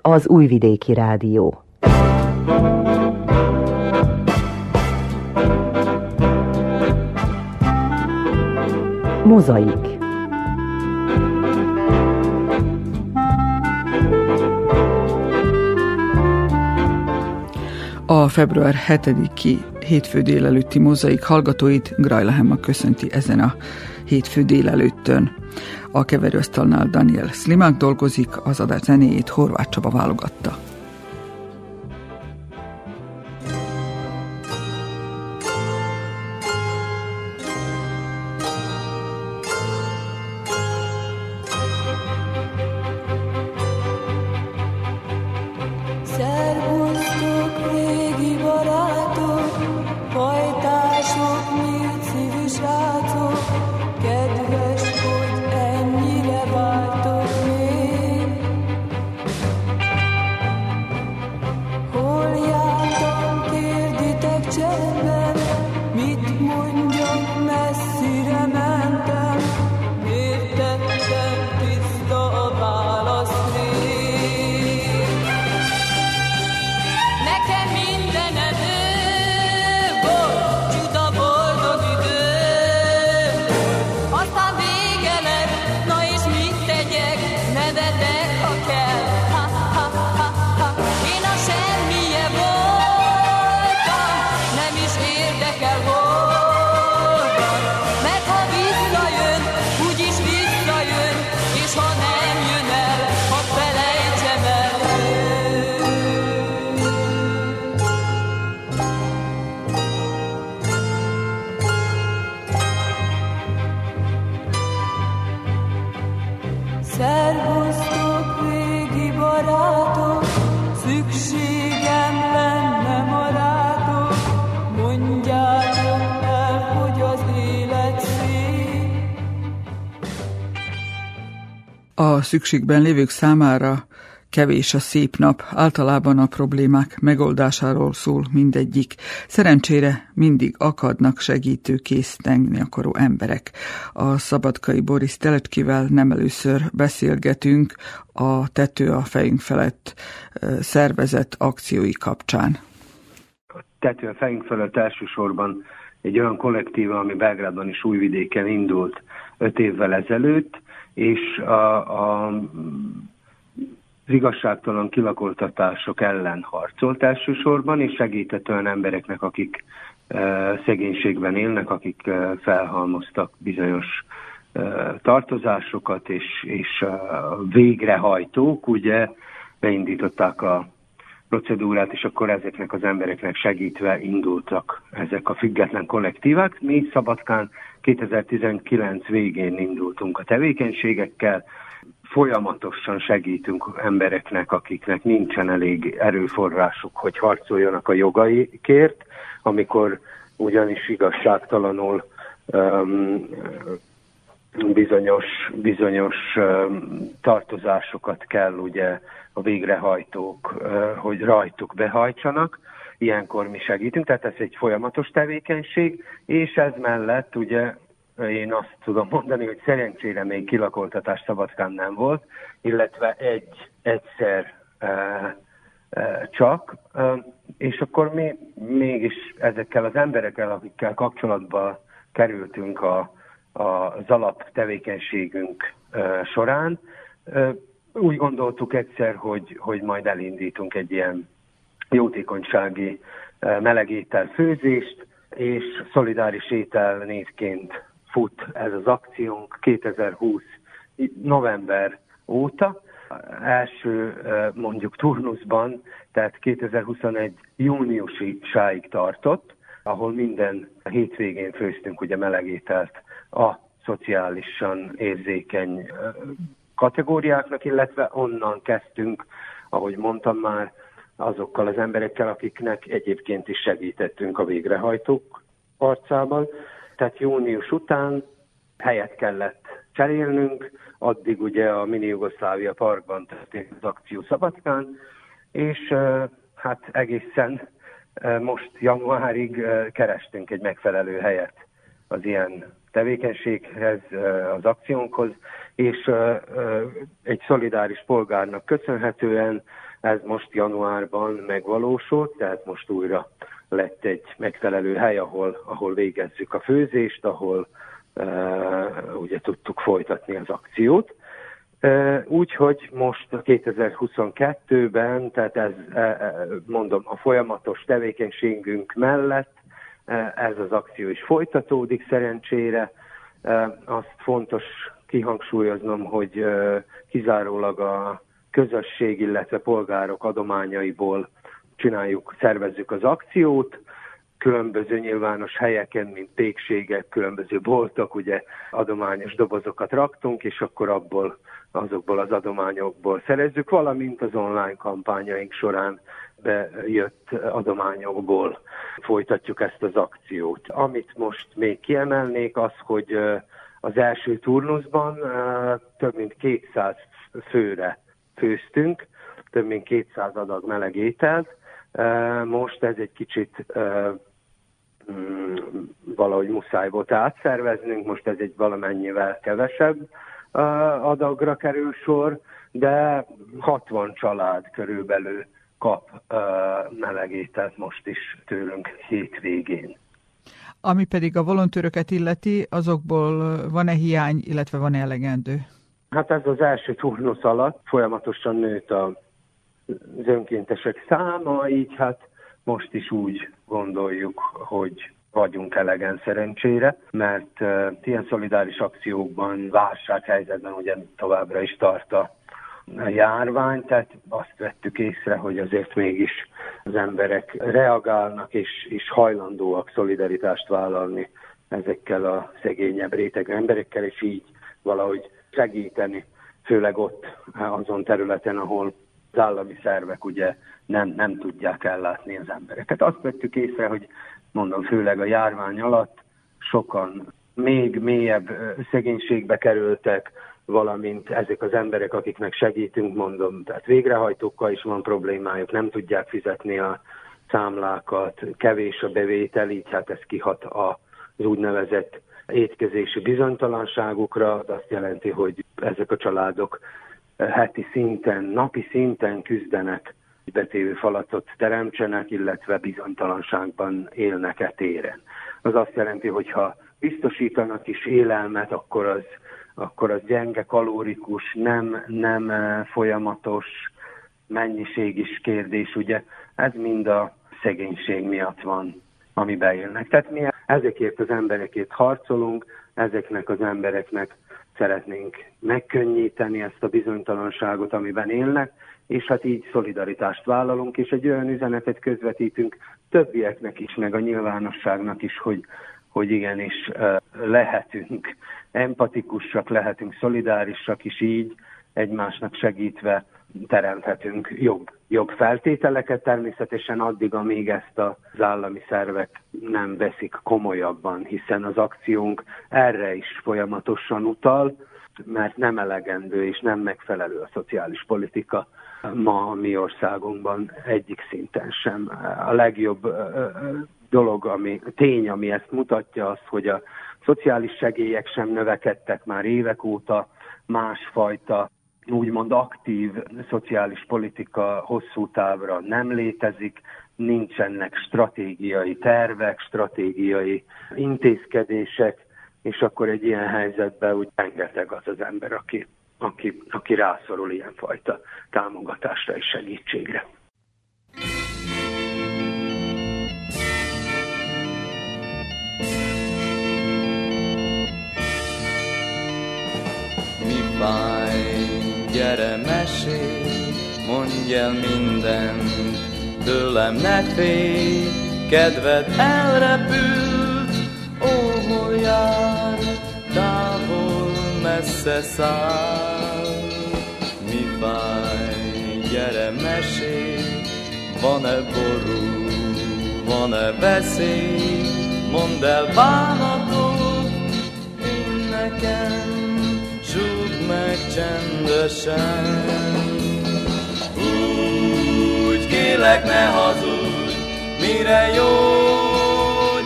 az Újvidéki Rádió. Mozaik A február 7-i hétfő délelőtti mozaik hallgatóit Grajlahemma köszönti ezen a hétfő délelőttön. A keverőasztalnál Daniel Slimák dolgozik, az adás zenéjét Horváth Csaba válogatta. Szükségben lévők számára kevés a szép nap, általában a problémák megoldásáról szól mindegyik. Szerencsére mindig akadnak segítő tenni akaró emberek. A Szabadkai Boris Telecskivel nem először beszélgetünk a tető a fejünk felett szervezett akciói kapcsán. A tető a fejünk felett elsősorban egy olyan kollektíva, ami Belgrádban is újvidéken indult öt évvel ezelőtt, és a, a, az igazságtalan kilakoltatások ellen harcolt elsősorban, és segített olyan embereknek, akik e, szegénységben élnek, akik e, felhalmoztak bizonyos e, tartozásokat, és, és a végrehajtók ugye beindították a procedúrát, és akkor ezeknek az embereknek segítve indultak ezek a független kollektívák. Mi Szabadkán 2019 végén indultunk a tevékenységekkel, folyamatosan segítünk embereknek, akiknek nincsen elég erőforrásuk, hogy harcoljanak a jogaikért, amikor ugyanis igazságtalanul um, bizonyos, bizonyos um, tartozásokat kell ugye a végrehajtók, uh, hogy rajtuk behajtsanak ilyenkor mi segítünk, tehát ez egy folyamatos tevékenység, és ez mellett ugye én azt tudom mondani, hogy szerencsére még kilakoltatás Szabadkán nem volt, illetve egy, egyszer e, e, csak, e, és akkor mi mégis ezekkel az emberekkel, akikkel kapcsolatba kerültünk a, a, az alap tevékenységünk e, során, e, úgy gondoltuk egyszer, hogy, hogy majd elindítunk egy ilyen jótékonysági eh, melegétel főzést, és szolidáris étel névként fut ez az akciónk 2020 november óta. Első eh, mondjuk turnuszban, tehát 2021 júniusi tartott, ahol minden hétvégén főztünk ugye melegételt a szociálisan érzékeny eh, kategóriáknak, illetve onnan kezdtünk, ahogy mondtam már, azokkal az emberekkel, akiknek egyébként is segítettünk a végrehajtók arcában. Tehát június után helyet kellett cserélnünk, addig ugye a Mini Jugoszlávia Parkban történt az akció Szabadkán, és hát egészen most januárig kerestünk egy megfelelő helyet az ilyen tevékenységhez, az akciónkhoz, és egy szolidáris polgárnak köszönhetően ez most januárban megvalósult, tehát most újra lett egy megfelelő hely, ahol, ahol végezzük a főzést, ahol uh, ugye tudtuk folytatni az akciót. Uh, Úgyhogy most 2022-ben, tehát ez mondom a folyamatos tevékenységünk mellett ez az akció is folytatódik szerencsére. Azt fontos kihangsúlyoznom, hogy kizárólag a közösség, illetve polgárok adományaiból csináljuk, szervezzük az akciót, különböző nyilvános helyeken, mint pékségek, különböző boltok, ugye adományos dobozokat raktunk, és akkor abból, azokból az adományokból szerezzük, valamint az online kampányaink során bejött adományokból folytatjuk ezt az akciót. Amit most még kiemelnék, az, hogy az első turnuszban több mint 200 főre főztünk, több mint 200 adag meleg ételt. Most ez egy kicsit mm, valahogy muszáj volt átszerveznünk, most ez egy valamennyivel kevesebb adagra kerül sor, de 60 család körülbelül kap meleg ételt most is tőlünk hétvégén. Ami pedig a volontőröket illeti, azokból van-e hiány, illetve van-e elegendő? Hát ez az első turnusz alatt folyamatosan nőtt az önkéntesek száma, így hát most is úgy gondoljuk, hogy vagyunk elegen szerencsére, mert uh, ilyen szolidáris akciókban, válsághelyzetben ugye továbbra is tart a járvány, tehát azt vettük észre, hogy azért mégis az emberek reagálnak és, és hajlandóak szolidaritást vállalni ezekkel a szegényebb rétegű emberekkel, és így valahogy segíteni, főleg ott azon területen, ahol az állami szervek ugye nem, nem tudják ellátni az embereket. Azt vettük észre, hogy mondom, főleg a járvány alatt sokan még mélyebb szegénységbe kerültek, valamint ezek az emberek, akiknek segítünk, mondom, tehát végrehajtókkal is van problémájuk, nem tudják fizetni a számlákat, kevés a bevétel, így hát ez kihat az úgynevezett étkezési bizonytalanságukra, az azt jelenti, hogy ezek a családok heti szinten, napi szinten küzdenek, betévő falatot teremtsenek, illetve bizonytalanságban élnek e téren. Az azt jelenti, hogy ha biztosítanak is élelmet, akkor az akkor az gyenge, kalórikus, nem, nem eh, folyamatos mennyiség is kérdés, ugye ez mind a szegénység miatt van, ami beélnek. Tehát mi ezekért az emberekért harcolunk, ezeknek az embereknek szeretnénk megkönnyíteni ezt a bizonytalanságot, amiben élnek, és hát így szolidaritást vállalunk, és egy olyan üzenetet közvetítünk többieknek is, meg a nyilvánosságnak is, hogy hogy igenis lehetünk empatikusak, lehetünk szolidárisak is így, egymásnak segítve teremthetünk jobb, jobb feltételeket természetesen addig, amíg ezt az állami szervek nem veszik komolyabban, hiszen az akciónk erre is folyamatosan utal, mert nem elegendő és nem megfelelő a szociális politika ma a mi országunkban egyik szinten sem. A legjobb dolog, ami tény, ami ezt mutatja, az, hogy a szociális segélyek sem növekedtek már évek óta, másfajta úgymond aktív szociális politika hosszú távra nem létezik, nincsenek stratégiai tervek, stratégiai intézkedések, és akkor egy ilyen helyzetben úgy rengeteg az az ember, aki, aki, aki rászorul ilyenfajta támogatásra és segítségre. Gyere mesélj, mondj el mindent, tőlem ne félj, kedved elrepült, ó, hol jár, távol messze száll. Mi fáj, gyere mesélj, van-e ború, van-e veszély, mondd el bánatot, én nekem meg csendesen. Úgy kélek, ne hazudj, mire jó,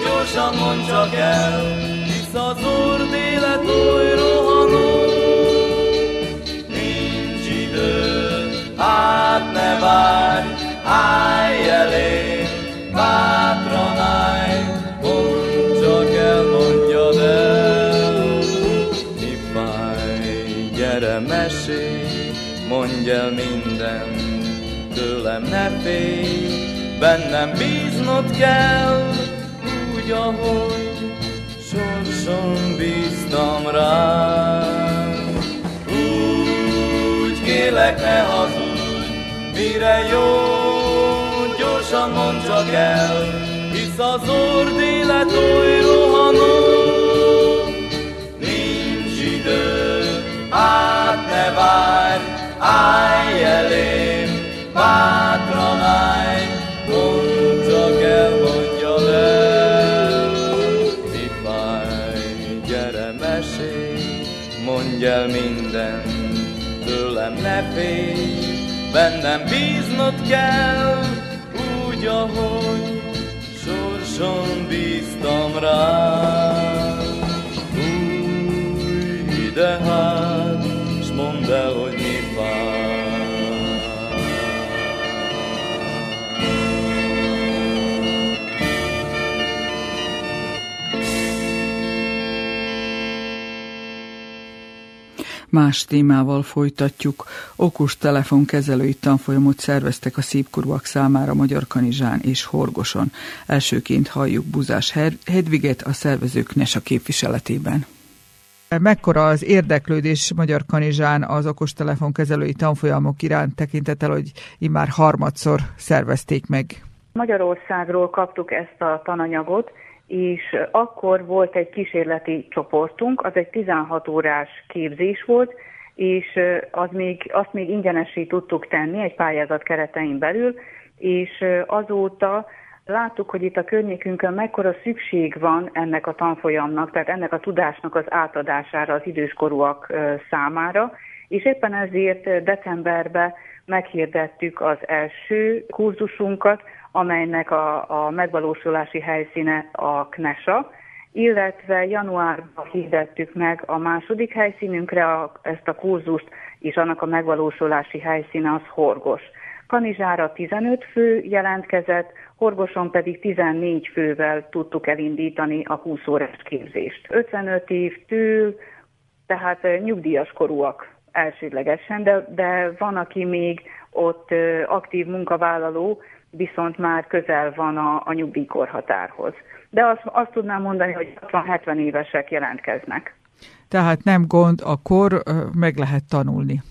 gyorsan mondd csak el, hisz az Úr élet új rohanó. Nincs idő, hát ne várj, állj elé, bátran mesélj, mondj el minden, tőlem ne félj, bennem bíznod kell, úgy, ahogy sorson bíztam rá. Úgy kélek, ne hazudj, mire jó, gyorsan mondd csak el, hisz az orr élet oly rohanó. Várj, állj elém, bátran állj, mondd csak el, mondja el. Mi fáj, gyere mesélj, mondj el minden, tőlem ne félj, bennem bíznod kell, úgy, ahogy sorson bíztam rá. Más témával folytatjuk. Okos telefonkezelői tanfolyamot szerveztek a szépkorúak számára Magyar Kanizsán és Horgoson. Elsőként halljuk Buzás Hedviget a szervezők NESA képviseletében. Mekkora az érdeklődés Magyar Kanizsán az okostelefon kezelői tanfolyamok iránt tekintettel, hogy immár harmadszor szervezték meg? Magyarországról kaptuk ezt a tananyagot, és akkor volt egy kísérleti csoportunk, az egy 16 órás képzés volt, és az még, azt még ingyenesé tudtuk tenni egy pályázat keretein belül, és azóta láttuk, hogy itt a környékünkön mekkora szükség van ennek a tanfolyamnak, tehát ennek a tudásnak az átadására az időskorúak számára, és éppen ezért decemberben meghirdettük az első kurzusunkat, amelynek a, a megvalósulási helyszíne a KNESA, illetve januárban hirdettük meg a második helyszínünkre a, ezt a kurzust, és annak a megvalósulási helyszíne az Horgos. Kanizsára 15 fő jelentkezett, Horgoson pedig 14 fővel tudtuk elindítani a 20 órás képzést. 55 évtől, tehát nyugdíjas korúak elsődlegesen, de, de van, aki még ott aktív munkavállaló, viszont már közel van a, a nyugdíjkorhatárhoz. De azt, azt tudnám mondani, hogy 60-70 évesek jelentkeznek. Tehát nem gond, a kor meg lehet tanulni.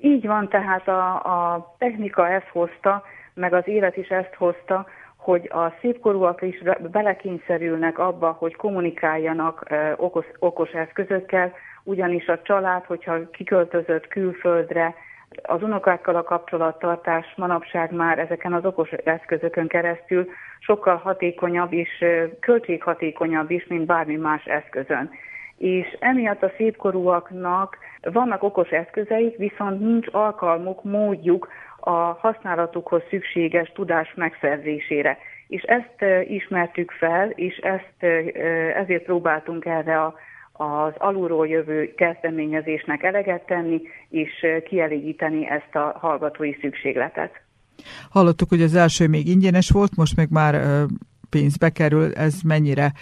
Így van, tehát a, a technika ezt hozta, meg az élet is ezt hozta, hogy a szépkorúak is belekényszerülnek abba, hogy kommunikáljanak okos, okos eszközökkel, ugyanis a család, hogyha kiköltözött külföldre, az unokákkal a kapcsolattartás manapság már ezeken az okos eszközökön keresztül sokkal hatékonyabb és költséghatékonyabb is, mint bármi más eszközön. És emiatt a szépkorúaknak vannak okos eszközeik, viszont nincs alkalmuk, módjuk a használatukhoz szükséges tudás megszerzésére. És ezt ismertük fel, és ezt, ezért próbáltunk erre a az alulról jövő kezdeményezésnek eleget tenni, és kielégíteni ezt a hallgatói szükségletet. Hallottuk, hogy az első még ingyenes volt, most meg már pénzbe kerül. Ez mennyire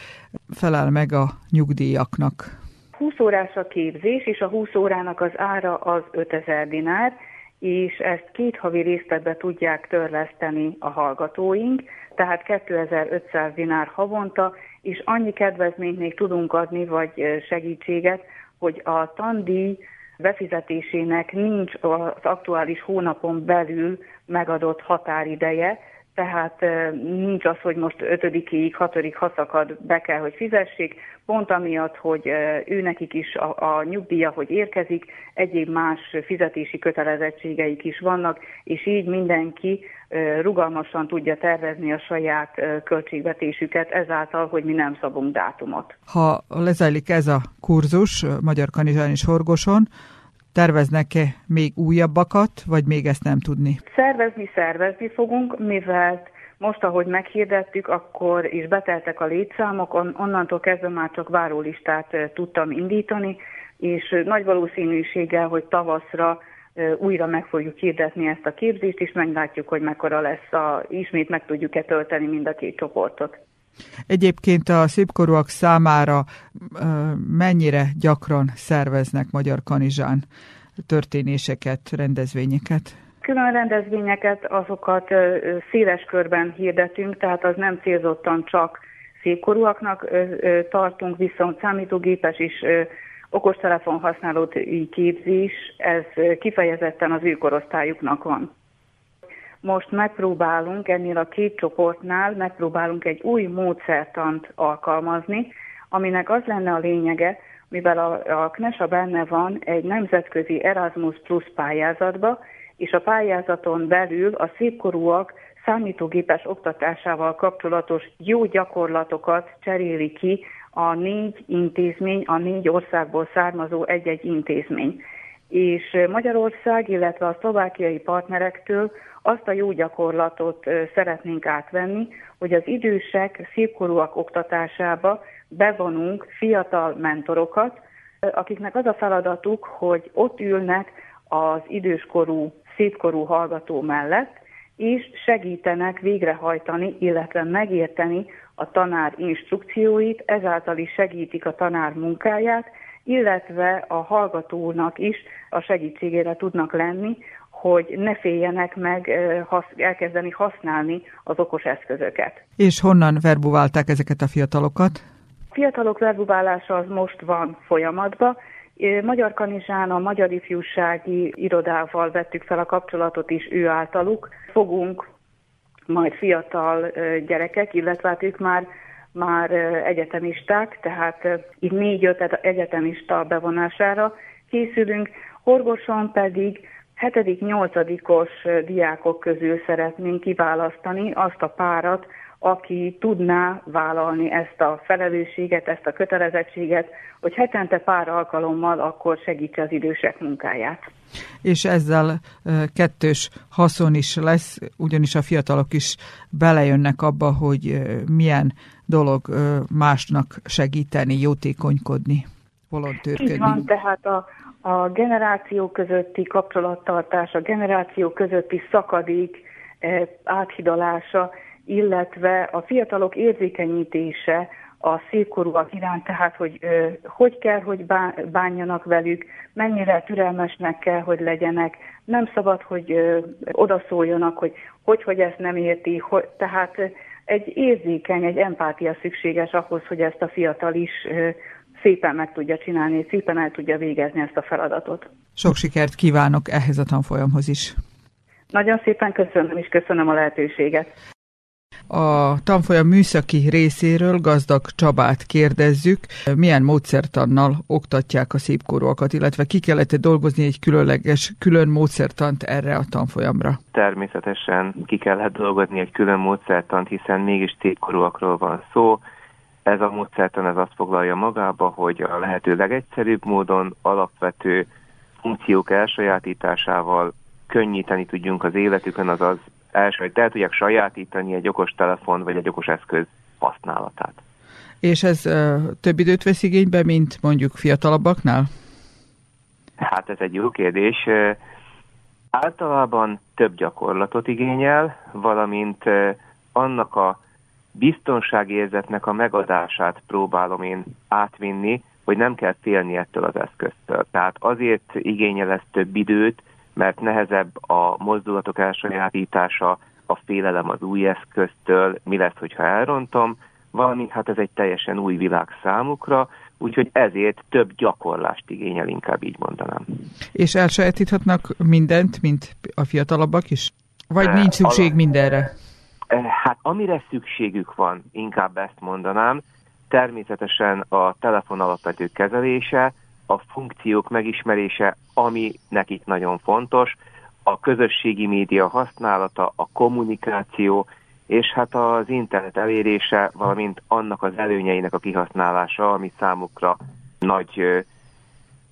felel meg a nyugdíjaknak? 20 órás a képzés, és a 20 órának az ára az 5000 dinár, és ezt két havi részletbe tudják törleszteni a hallgatóink, tehát 2500 dinár havonta, és annyi kedvezményt még tudunk adni, vagy segítséget, hogy a tandíj befizetésének nincs az aktuális hónapon belül megadott határideje, tehát nincs az, hogy most ötödikéig, hatodik haszakad be kell, hogy fizessék, pont amiatt, hogy ő nekik is a, a nyugdíja, hogy érkezik, egyéb más fizetési kötelezettségeik is vannak, és így mindenki rugalmasan tudja tervezni a saját költségvetésüket, ezáltal, hogy mi nem szabunk dátumot. Ha lezajlik ez a kurzus Magyar Kanizsán és Horgoson, Terveznek-e még újabbakat, vagy még ezt nem tudni? Szervezni, szervezni fogunk, mivel Most, ahogy meghirdettük, akkor is beteltek a létszámok, onnantól kezdve már csak várólistát tudtam indítani, és nagy valószínűséggel, hogy tavaszra újra meg fogjuk hirdetni ezt a képzést, és meglátjuk, hogy mekkora lesz a, ismét meg tudjuk-e tölteni mind a két csoportot. Egyébként a szépkorúak számára mennyire gyakran szerveznek Magyar Kanizsán történéseket, rendezvényeket? Külön rendezvényeket, azokat széles körben hirdetünk, tehát az nem célzottan csak szépkorúaknak tartunk, viszont számítógépes is okostelefon használói képzés, ez kifejezetten az ő korosztályuknak van. Most megpróbálunk ennél a két csoportnál, megpróbálunk egy új módszertant alkalmazni, aminek az lenne a lényege, mivel a, a KNESA benne van egy nemzetközi Erasmus Plus pályázatba, és a pályázaton belül a szépkorúak számítógépes oktatásával kapcsolatos jó gyakorlatokat cseréli ki a négy intézmény, a négy országból származó egy-egy intézmény. És Magyarország, illetve a szlovákiai partnerektől azt a jó gyakorlatot szeretnénk átvenni, hogy az idősek, szépkorúak oktatásába bevonunk fiatal mentorokat, akiknek az a feladatuk, hogy ott ülnek az időskorú, szépkorú hallgató mellett, és segítenek végrehajtani, illetve megérteni a tanár instrukcióit, ezáltal is segítik a tanár munkáját, illetve a hallgatónak is a segítségére tudnak lenni, hogy ne féljenek meg elkezdeni használni az okos eszközöket. És honnan verbuválták ezeket a fiatalokat? A fiatalok verbuválása az most van folyamatban. Magyar Kanizsán a Magyar Ifjúsági Irodával vettük fel a kapcsolatot is ő általuk. Fogunk majd fiatal gyerekek, illetve hát ők már már egyetemisták, tehát így négy-öt egyetemista bevonására készülünk. Horgoson pedig 7.-8-os diákok közül szeretnénk kiválasztani azt a párat, aki tudná vállalni ezt a felelősséget, ezt a kötelezettséget, hogy hetente pár alkalommal akkor segítse az idősek munkáját. És ezzel kettős haszon is lesz, ugyanis a fiatalok is belejönnek abba, hogy milyen dolog másnak segíteni, jótékonykodni, volontőrködni. Így van, tehát a, a generáció közötti kapcsolattartás, a generáció közötti szakadék áthidalása, illetve a fiatalok érzékenyítése a szépkorúak iránt, tehát hogy hogy kell, hogy bánjanak velük, mennyire türelmesnek kell, hogy legyenek, nem szabad, hogy odaszóljanak, hogy hogy, hogy ezt nem érti, hogy, tehát egy érzékeny, egy empátia szükséges ahhoz, hogy ezt a fiatal is szépen meg tudja csinálni, szépen el tudja végezni ezt a feladatot. Sok sikert kívánok ehhez a tanfolyamhoz is. Nagyon szépen köszönöm, és köszönöm a lehetőséget. A tanfolyam műszaki részéről gazdag Csabát kérdezzük, milyen módszertannal oktatják a szépkorúakat, illetve ki kellett -e dolgozni egy különleges, külön módszertant erre a tanfolyamra? Természetesen ki kellett dolgozni egy külön módszertant, hiszen mégis szépkorúakról van szó. Ez a módszertan ez azt foglalja magába, hogy a lehető legegyszerűbb módon alapvető funkciók elsajátításával könnyíteni tudjunk az életükön, azaz hogy el tudják sajátítani egy okos telefon vagy egy okos eszköz használatát. És ez uh, több időt vesz igénybe, mint mondjuk fiatalabbaknál? Hát ez egy jó kérdés. Általában több gyakorlatot igényel, valamint annak a biztonságérzetnek a megadását próbálom én átvinni, hogy nem kell félni ettől az eszköztől. Tehát azért igényel ez több időt, mert nehezebb a mozdulatok elsajátítása, a félelem az új eszköztől, mi lesz, hogyha elrontom, valamint hát ez egy teljesen új világ számukra, úgyhogy ezért több gyakorlást igényel, inkább így mondanám. És elsajátíthatnak mindent, mint a fiatalabbak is? Vagy nincs szükség mindenre? Hát amire szükségük van, inkább ezt mondanám, természetesen a telefon alapvető kezelése, a funkciók megismerése, ami nekik nagyon fontos, a közösségi média használata, a kommunikáció, és hát az internet elérése, valamint annak az előnyeinek a kihasználása, ami számukra nagy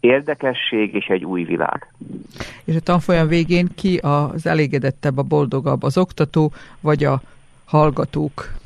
érdekesség és egy új világ. És a tanfolyam végén ki az elégedettebb, a boldogabb, az oktató vagy a hallgatók?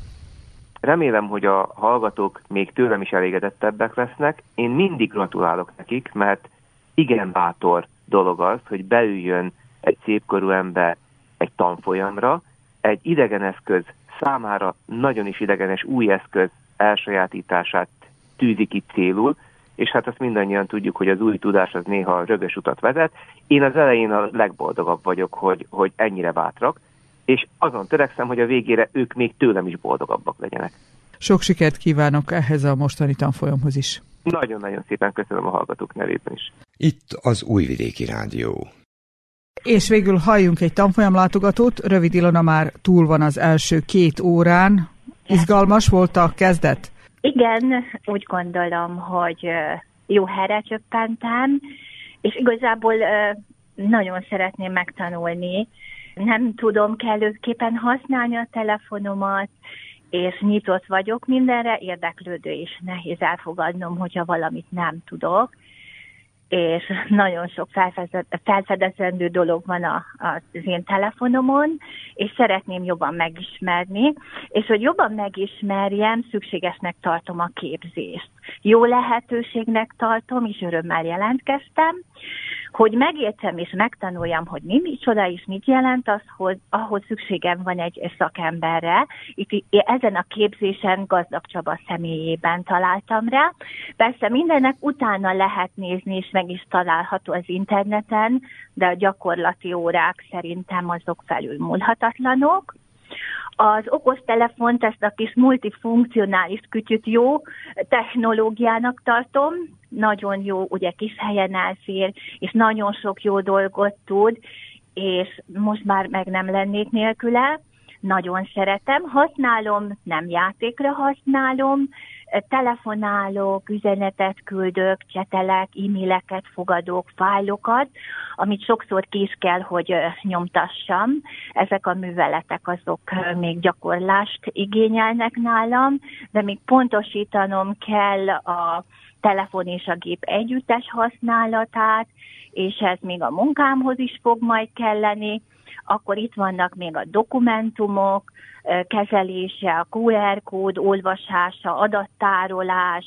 Remélem, hogy a hallgatók még tőlem is elégedettebbek lesznek. Én mindig gratulálok nekik, mert igen bátor dolog az, hogy beüljön egy szépkorú ember egy tanfolyamra, egy idegen eszköz számára nagyon is idegenes új eszköz elsajátítását tűzi ki célul, és hát azt mindannyian tudjuk, hogy az új tudás az néha rögös utat vezet. Én az elején a legboldogabb vagyok, hogy, hogy ennyire bátrak, és azon törekszem, hogy a végére ők még tőlem is boldogabbak legyenek. Sok sikert kívánok ehhez a mostani tanfolyamhoz is. Nagyon-nagyon szépen köszönöm a hallgatók nevében is. Itt az Újvidéki Rádió. És végül halljunk egy tanfolyam látogatót. Rövid Ilona már túl van az első két órán. Izgalmas volt a kezdet? Igen, úgy gondolom, hogy jó helyre csöppentem, és igazából nagyon szeretném megtanulni. Nem tudom kellőképpen használni a telefonomat, és nyitott vagyok mindenre, érdeklődő és nehéz elfogadnom, hogyha valamit nem tudok. És nagyon sok felfedezendő dolog van a, az én telefonomon, és szeretném jobban megismerni, és hogy jobban megismerjem, szükségesnek tartom a képzést. Jó lehetőségnek tartom, és örömmel jelentkeztem, hogy megértsem és megtanuljam, hogy mi micsoda és mit jelent, az, hogy ahhoz szükségem van egy szakemberre. Itt ezen a képzésen Gazdag Csaba személyében találtam rá. Persze mindennek utána lehet nézni, és meg is található az interneten, de a gyakorlati órák szerintem azok felülmúlhatatlanok. Az okostelefont, ezt a kis multifunkcionális kütyüt jó technológiának tartom, nagyon jó, ugye kis helyen elfér, és nagyon sok jó dolgot tud, és most már meg nem lennék nélküle. Nagyon szeretem, használom, nem játékra használom, telefonálok, üzenetet küldök, csetelek, e-maileket fogadok, fájlokat, amit sokszor ki kell, hogy nyomtassam. Ezek a műveletek azok még gyakorlást igényelnek nálam, de még pontosítanom kell a telefon és a gép együttes használatát, és ez még a munkámhoz is fog majd kelleni, akkor itt vannak még a dokumentumok kezelése, a QR kód olvasása, adattárolás,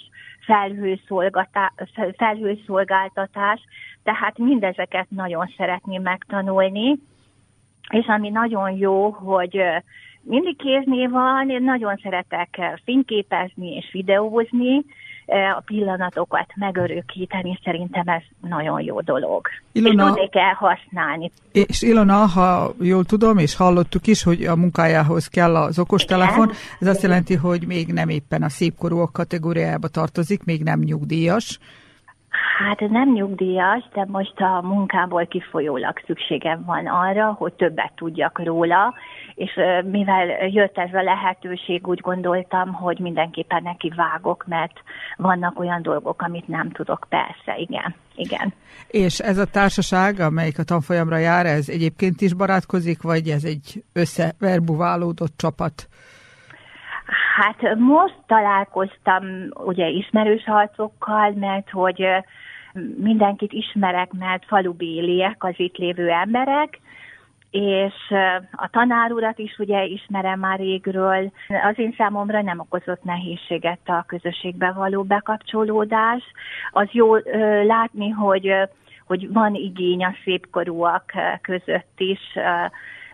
felhőszolgáltatás, tehát mindezeket nagyon szeretném megtanulni, és ami nagyon jó, hogy mindig kéznél van, én nagyon szeretek fényképezni és videózni, a pillanatokat megörökíteni, szerintem ez nagyon jó dolog. Ilona, és tudni kell használni. És Ilona, ha jól tudom, és hallottuk is, hogy a munkájához kell az okostelefon, ez azt jelenti, hogy még nem éppen a szépkorúak kategóriájába tartozik, még nem nyugdíjas. Hát nem nyugdíjas, de most a munkából kifolyólag szükségem van arra, hogy többet tudjak róla, és mivel jött ez a lehetőség, úgy gondoltam, hogy mindenképpen neki vágok, mert vannak olyan dolgok, amit nem tudok, persze, igen, igen. És ez a társaság, amelyik a tanfolyamra jár, ez egyébként is barátkozik, vagy ez egy összeverbuválódott csapat? Hát most találkoztam ugye ismerős arcokkal, mert hogy mindenkit ismerek, mert falubéliek az itt lévő emberek, és a tanárurat is ugye ismerem már régről. Az én számomra nem okozott nehézséget a közösségbe való bekapcsolódás. Az jó látni, hogy, hogy van igény a szépkorúak között is,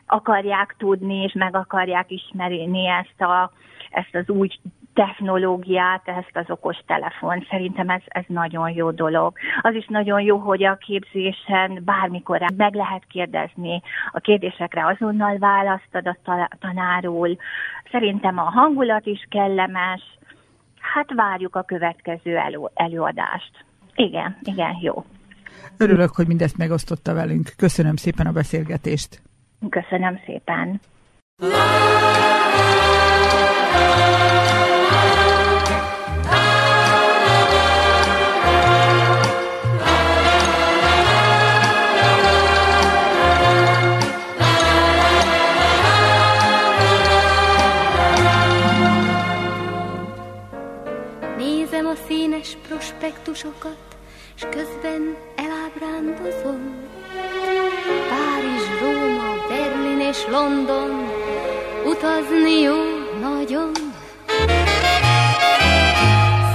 akarják tudni és meg akarják ismerni ezt, a, ezt az új technológiát, ezt az okos telefon. Szerintem ez, ez nagyon jó dolog. Az is nagyon jó, hogy a képzésen bármikor meg lehet kérdezni, a kérdésekre azonnal választad a tanáról. Szerintem a hangulat is kellemes. Hát várjuk a következő elő, előadást. Igen, igen, jó. Örülök, hogy mindezt megosztotta velünk. Köszönöm szépen a beszélgetést. Köszönöm szépen. Prospektusokat, s közben elábrándozom. Párizs, Róma, Berlin és London, utazni jó nagyon.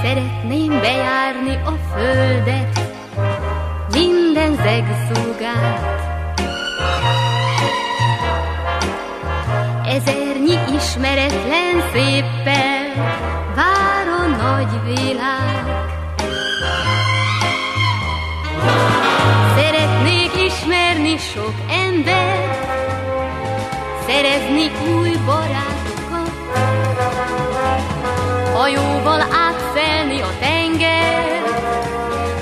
Szeretném bejárni a földet, minden zegszúgát. Ezernyi ismeretlen széppel vár a nagy világ. Ismerni sok embert, szerezni új barátokat, hajóval átszelni a tenger,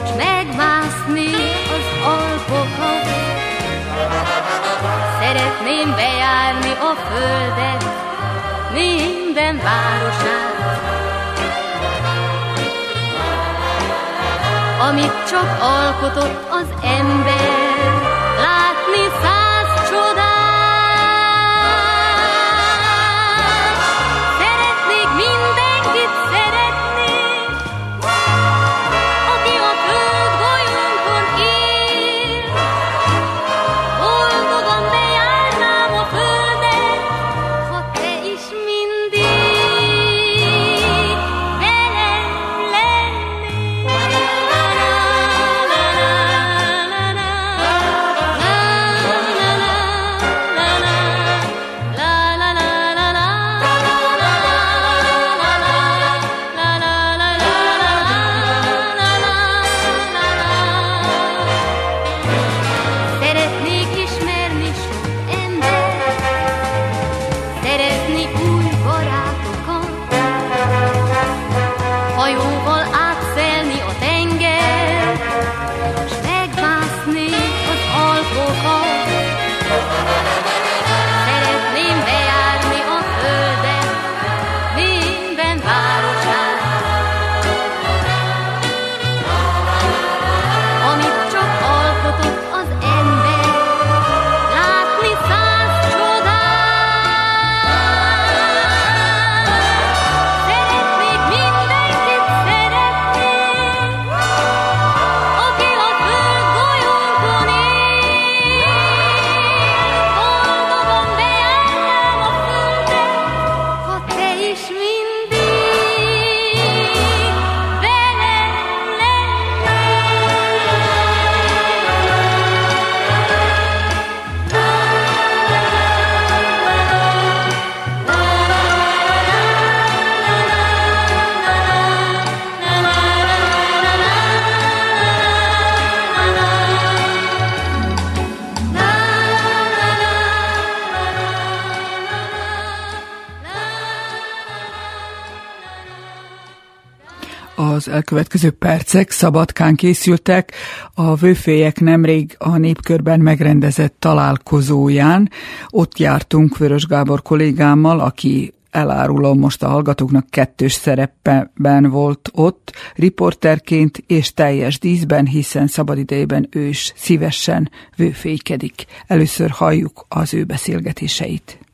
s megmászni az alpokat. Szeretném bejárni a földet, minden városát, amit csak alkotott az ember, elkövetkező percek szabadkán készültek a vőfélyek nemrég a népkörben megrendezett találkozóján. Ott jártunk Vörös Gábor kollégámmal, aki elárulom most a hallgatóknak kettős szerepben volt ott, riporterként és teljes díszben, hiszen szabadidejében ő is szívesen vőfélykedik. Először halljuk az ő beszélgetéseit.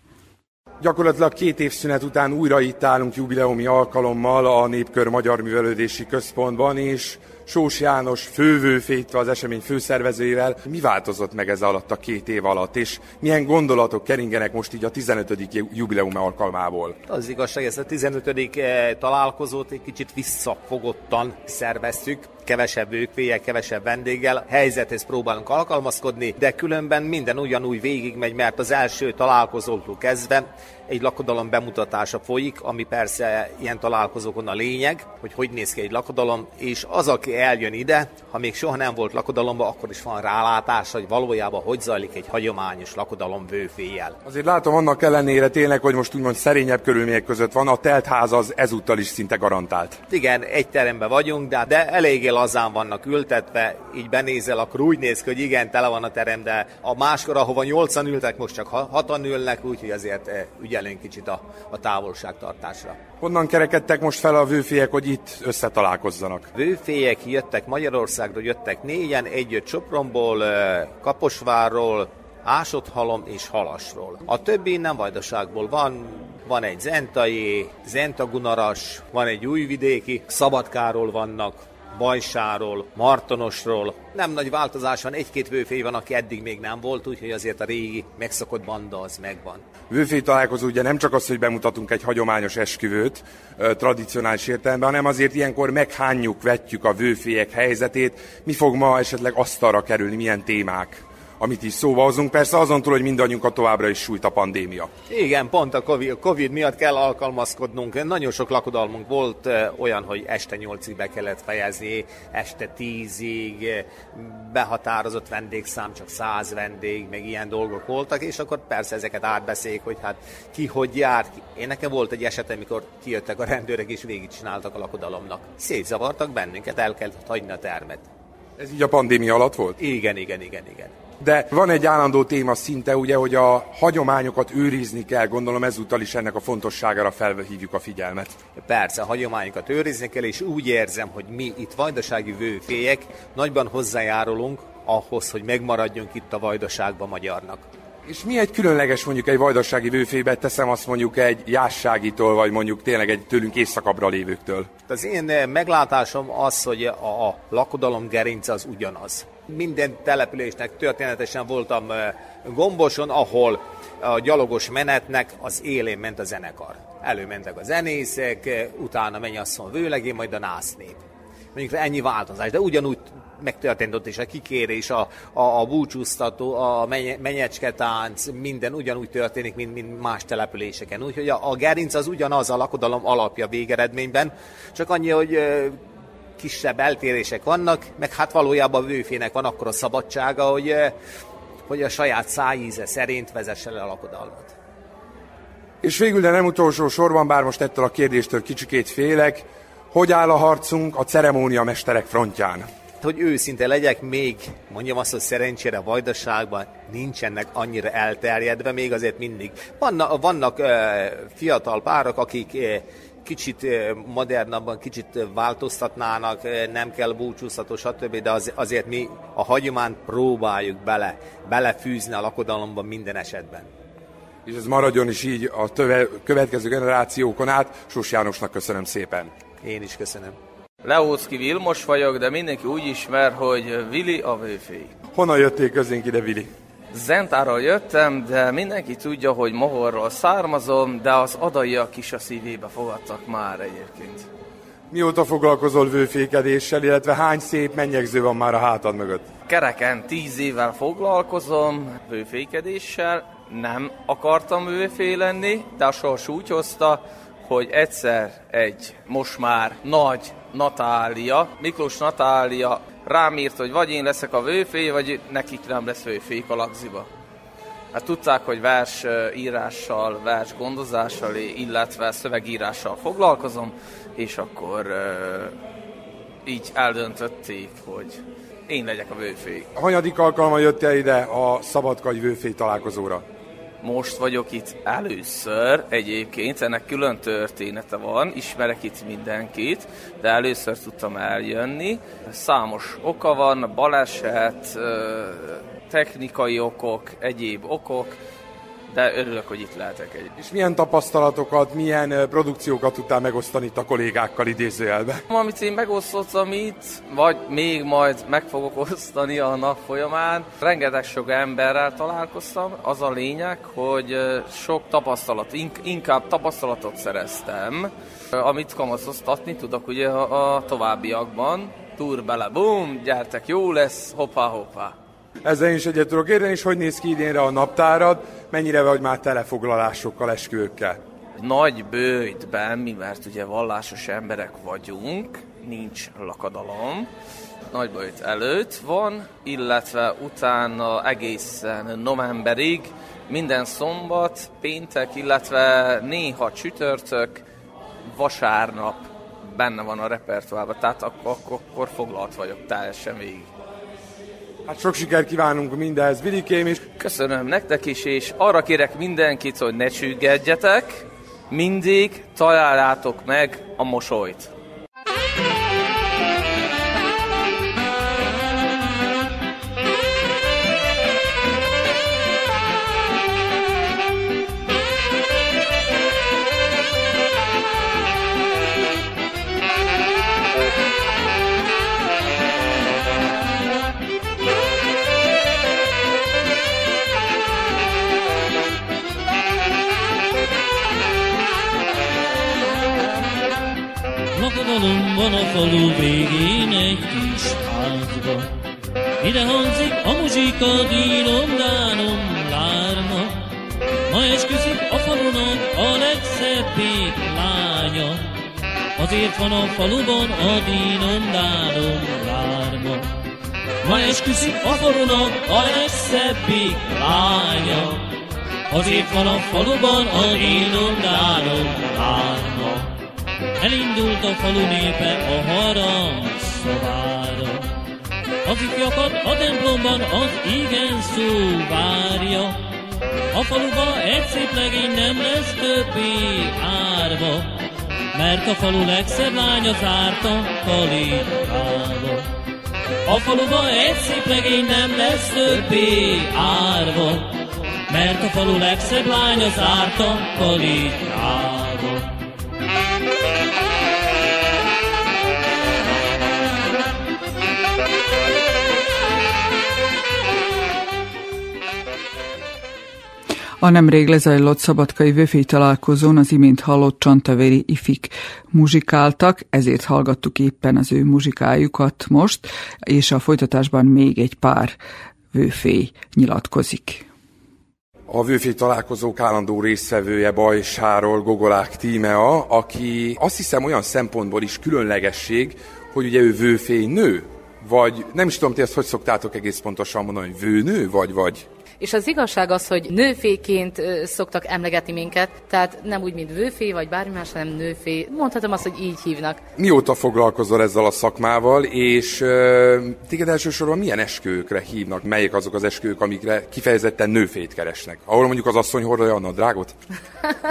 Gyakorlatilag két év szünet után újra itt állunk jubileumi alkalommal a Népkör Magyar Művelődési Központban, és Sós János fővőfétve az esemény főszervezőjével. Mi változott meg ez alatt a két év alatt, és milyen gondolatok keringenek most így a 15. jubileum alkalmából? Az igazság, ezt a 15. eh, találkozót egy kicsit visszafogottan szerveztük, kevesebb őkvélyel, kevesebb vendéggel. Helyzethez próbálunk alkalmazkodni, de különben minden ugyanúgy végigmegy, mert az első találkozótól kezdve egy lakodalom bemutatása folyik, ami persze ilyen találkozókon a lényeg, hogy hogy néz ki egy lakodalom, és az, aki eljön ide, ha még soha nem volt lakodalomba, akkor is van rálátás, hogy valójában hogy zajlik egy hagyományos lakodalom vőféjjel. Azért látom annak ellenére tényleg, hogy most úgymond szerényebb körülmények között van, a teltház az ezúttal is szinte garantált. Igen, egy teremben vagyunk, de, de eléggé lazán vannak ültetve, így benézel, akkor úgy néz ki, hogy igen, tele van a terem, de a máskor, ahova nyolcan ültek, most csak hatan ülnek, úgyhogy azért eh, ügyelünk kicsit a, a távolságtartásra. Honnan kerekedtek most fel a vőfélyek, hogy itt összetalálkozzanak? Vőfélyek jöttek Magyarországról, jöttek négyen, egy jött Sopronból, eh, Kaposvárról, Ásodhalom és Halasról. A többi nem vajdaságból van, van egy zentai, zentagunaras, van egy újvidéki, Szabadkáról vannak, Bajsáról, Martonosról. Nem nagy változás van, egy-két vőfély van, aki eddig még nem volt, úgyhogy azért a régi megszokott banda az megvan. Vőfély találkozó ugye nem csak az, hogy bemutatunk egy hagyományos esküvőt, tradicionális értelemben, hanem azért ilyenkor meghányjuk, vetjük a vőfélyek helyzetét. Mi fog ma esetleg asztalra kerülni, milyen témák? Amit is szóba hozunk. Persze azon túl, hogy mindannyiunkat továbbra is sújt a pandémia. Igen, pont a COVID, COVID miatt kell alkalmazkodnunk. Nagyon sok lakodalmunk volt olyan, hogy este 8-ig be kellett fejezni, este 10-ig behatározott vendégszám, csak 100 vendég, meg ilyen dolgok voltak, és akkor persze ezeket átbeszéljük, hogy hát ki hogy jár. Én nekem volt egy eset, amikor kijöttek a rendőrök és végigcsináltak a lakodalomnak. Szétzavartak bennünket, el kellett hagyni a termet. Ez így a pandémia alatt volt? Igen, igen, igen, igen. De van egy állandó téma szinte, ugye, hogy a hagyományokat őrizni kell, gondolom ezúttal is ennek a fontosságára felhívjuk a figyelmet. Persze, a hagyományokat őrizni kell, és úgy érzem, hogy mi itt vajdasági vőfélyek nagyban hozzájárulunk ahhoz, hogy megmaradjunk itt a vajdaságban magyarnak. És mi egy különleges mondjuk egy vajdasági vőfébe, teszem azt mondjuk egy jásságitól, vagy mondjuk tényleg egy tőlünk északabbra lévőktől? Az én meglátásom az, hogy a, a lakodalom gerince az ugyanaz. Minden településnek történetesen voltam Gomboson, ahol a gyalogos menetnek az élén ment a zenekar. Előmentek a zenészek, utána mennyasszony vőlegé, majd a násznép. Mondjuk ennyi változás, de ugyanúgy megtörtént ott is a kikérés, a, a, a búcsúztató, a menyecsketánc, minden ugyanúgy történik, mint, mint más településeken. Úgyhogy a, a gerinc az ugyanaz a lakodalom alapja végeredményben, csak annyi, hogy kisebb eltérések vannak, meg hát valójában a vőfének van akkor a szabadsága, hogy, hogy a saját szájíze szerint vezesse le a lakodalmat. És végül, de nem utolsó sorban, bár most ettől a kérdéstől kicsikét félek, hogy áll a harcunk a ceremónia mesterek frontján? Hogy őszinte legyek, még mondjam azt, hogy szerencsére Vajdaságban nincsenek annyira elterjedve, még azért mindig. Vannak, vannak uh, fiatal párok, akik uh, kicsit modernabban, kicsit változtatnának, nem kell búcsúztató, stb., de az, azért mi a hagyományt próbáljuk bele, belefűzni a lakodalomban minden esetben. És ez maradjon is így a töve, következő generációkon át. Sus Jánosnak köszönöm szépen. Én is köszönöm. Leócki Vilmos vagyok, de mindenki úgy ismer, hogy Vili a vőfély. Honnan jöttél közénk ide, Vili? Zentáról jöttem, de mindenki tudja, hogy Mohorról származom, de az adaiak is a szívébe fogadtak már egyébként. Mióta foglalkozol vőfékedéssel, illetve hány szép mennyegző van már a hátad mögött? Kereken tíz évvel foglalkozom vőfékedéssel, nem akartam vőfé lenni, de a sors úgy hozta, hogy egyszer egy most már nagy Natália, Miklós Natália rám írt, hogy vagy én leszek a vőfé, vagy nekik nem lesz vőfék a lagziba. Hát tudták, hogy vers írással, vers gondozással, illetve szövegírással foglalkozom, és akkor így eldöntötték, hogy én legyek a vőfé. Hanyadik alkalma jöttél ide a Szabadkai vőfé találkozóra? Most vagyok itt először egyébként, ennek külön története van, ismerek itt mindenkit, de először tudtam eljönni. Számos oka van, baleset, technikai okok, egyéb okok, de örülök, hogy itt lehetek egy. És milyen tapasztalatokat, milyen produkciókat tudtál megosztani itt a kollégákkal idézőjelbe? Amit én megosztottam itt, vagy még majd meg fogok osztani a nap folyamán, rengeteg sok emberrel találkoztam. Az a lényeg, hogy sok tapasztalat, inkább tapasztalatot szereztem, amit kamaszoztatni tudok ugye a, a továbbiakban. Túr bele, bum, gyertek, jó lesz, hoppá, hoppá. Ezzel is egyet tudok érni, és hogy néz ki idénre a naptárad, mennyire vagy már telefoglalásokkal, esküvőkkel? Nagy bőjtben, mi mert ugye vallásos emberek vagyunk, nincs lakadalom, nagybőjt előtt van, illetve utána egészen novemberig minden szombat, péntek, illetve néha csütörtök, vasárnap benne van a repertoárban, tehát akkor, akkor, akkor foglalt vagyok teljesen végig. Hát sok sikert kívánunk mindenhez, Vilikém is. Köszönöm nektek is, és arra kérek mindenkit, hogy ne csüggedjetek, mindig találjátok meg a mosolyt. Falu végén egy kis házba. Ide hangzik a muzsika, dínom, dánom, lárma. Ma esküszik a falunak a legszebbik lánya. Azért van a faluban a dínom, dánom, lárma. Ma esküszik a falunak a legszebbik lánya. Azért van a faluban a dínom, dánom, lárma. Elindult a falu népe a harang. Az ifjakat a templomban az igen szó várja. A faluba egy szép legény nem lesz többé árva, mert a falu legszebb lánya zárta kalikába. A faluba egy szép legény nem lesz többé árva, mert a falu legszebb lánya zárta kalikába. A nemrég lezajlott szabadkai vöfély találkozón az imént hallott csantavéri ifik muzsikáltak, ezért hallgattuk éppen az ő muzsikájukat most, és a folytatásban még egy pár vőfély nyilatkozik. A vőfély találkozók állandó résztvevője Bajsáról Gogolák Tímea, aki azt hiszem olyan szempontból is különlegesség, hogy ugye ő vőfély nő, vagy nem is tudom, ti ezt hogy szoktátok egész pontosan mondani, hogy vőnő, vagy, vagy és az igazság az, hogy nőféként szoktak emlegetni minket, tehát nem úgy, mint vőfé, vagy bármi más, hanem nőfé. Mondhatom azt, hogy így hívnak. Mióta foglalkozol ezzel a szakmával, és uh, téged elsősorban milyen esküvőkre hívnak? Melyek azok az esküvők, amikre kifejezetten nőfét keresnek? Ahol mondjuk az asszony hordja a drágot?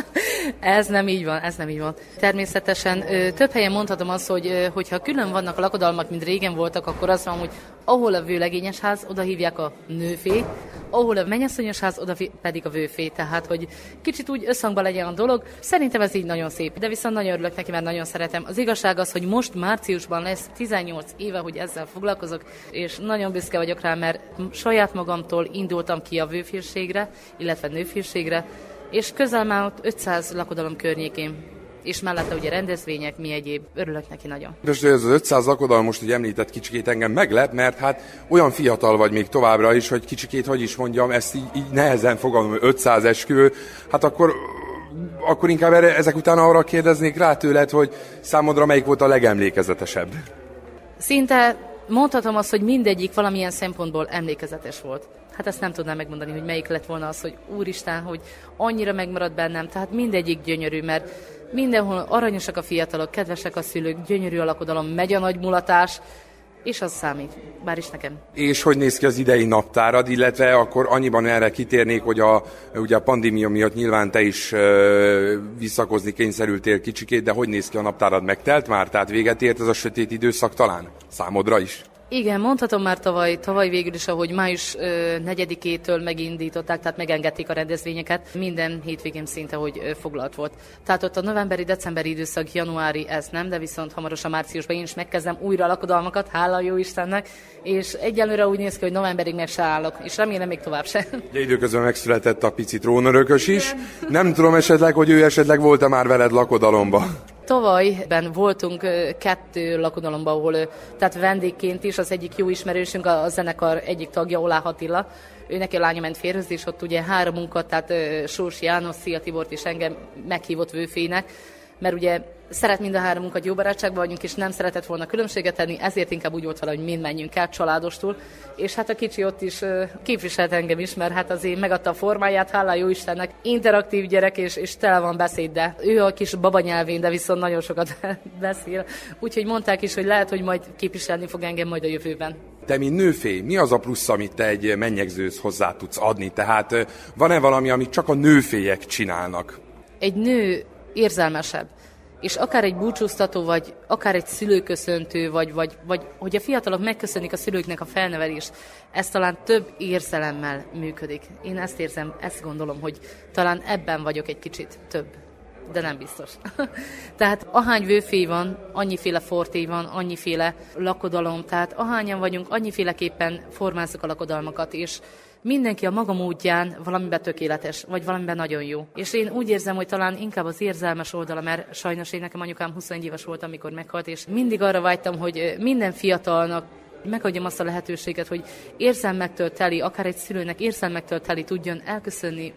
ez nem így van, ez nem így van. Természetesen több helyen mondhatom azt, hogy hogyha külön vannak a lakodalmak, mint régen voltak, akkor azt mondom, hogy ahol a vőlegényes ház, oda hívják a nőfét, ahol a mennyasszonyos ház, oda pedig a vőfé, tehát hogy kicsit úgy összhangban legyen a dolog. Szerintem ez így nagyon szép, de viszont nagyon örülök neki, mert nagyon szeretem. Az igazság az, hogy most márciusban lesz 18 éve, hogy ezzel foglalkozok, és nagyon büszke vagyok rá, mert saját magamtól indultam ki a vőférségre, illetve nőférségre, és közel már ott 500 lakodalom környékén és mellette ugye rendezvények, mi egyéb. Örülök neki nagyon. De ez az 500 lakodal most, hogy említett kicsikét engem meglep, mert hát olyan fiatal vagy még továbbra is, hogy kicsikét, hogy is mondjam, ezt így, így nehezen fogalmam, 500 esküvő, hát akkor akkor inkább erre, ezek után arra kérdeznék rá tőled, hogy számodra melyik volt a legemlékezetesebb? Szinte mondhatom azt, hogy mindegyik valamilyen szempontból emlékezetes volt. Hát ezt nem tudnám megmondani, hogy melyik lett volna az, hogy úristen, hogy annyira megmaradt bennem. Tehát mindegyik gyönyörű, mert Mindenhol aranyosak a fiatalok, kedvesek a szülők, gyönyörű a lakodalom, megy a nagy mulatás, és az számít, bár is nekem. És hogy néz ki az idei naptárad, illetve akkor annyiban erre kitérnék, hogy a, ugye a pandémia miatt nyilván te is ö, visszakozni kényszerültél kicsikét, de hogy néz ki a naptárad? Megtelt már? Tehát véget ért ez a sötét időszak talán? Számodra is? Igen, mondhatom már tavaly, tavaly végül is, ahogy május 4-től megindították, tehát megengedték a rendezvényeket, minden hétvégén szinte, hogy foglalt volt. Tehát ott a novemberi-decemberi időszak, januári ez nem, de viszont hamarosan márciusban én is megkezdem újra a lakodalmakat, hála jó Istennek, és egyelőre úgy néz ki, hogy novemberig meg se állok, és remélem még tovább se. De időközben megszületett a pici trónörökös is. Nem tudom esetleg, hogy ő esetleg volt-e már veled lakodalomba. Tavalyben voltunk kettő lakodalomban, ahol tehát vendégként is az egyik jó ismerősünk, a zenekar egyik tagja, Olá Attila, ő neki a lánya ment férhez, és ott ugye három munkat, tehát Sós János, Szia Tibort és engem meghívott vőfének, mert ugye szeret mind a hármunkat jó barátságban vagyunk, és nem szeretett volna különbséget tenni, ezért inkább úgy volt vele, hogy mind menjünk el családostul. És hát a kicsi ott is képviselt engem is, mert hát azért megadta a formáját, hála jó Istennek, interaktív gyerek, és, és tele van beszéd, de ő a kis babanyelvén, de viszont nagyon sokat beszél. Úgyhogy mondták is, hogy lehet, hogy majd képviselni fog engem majd a jövőben. Te, mint nőfé, mi az a plusz, amit te egy mennyegzőhöz hozzá tudsz adni? Tehát van-e valami, amit csak a nőfélyek csinálnak? Egy nő érzelmesebb és akár egy búcsúztató, vagy akár egy szülőköszöntő, vagy, vagy, vagy hogy a fiatalok megköszönik a szülőknek a felnevelést, ez talán több érzelemmel működik. Én ezt érzem, ezt gondolom, hogy talán ebben vagyok egy kicsit több de nem biztos. tehát ahány vőfé van, annyiféle forté van, annyiféle lakodalom, tehát ahányan vagyunk, annyiféleképpen formázzuk a lakodalmakat, és mindenki a maga módján valamiben tökéletes, vagy valamiben nagyon jó. És én úgy érzem, hogy talán inkább az érzelmes oldala, mert sajnos én nekem anyukám 21 éves volt, amikor meghalt, és mindig arra vágytam, hogy minden fiatalnak megadjam azt a lehetőséget, hogy érzelmektől teli, akár egy szülőnek érzelmektől teli tudjon elköszönni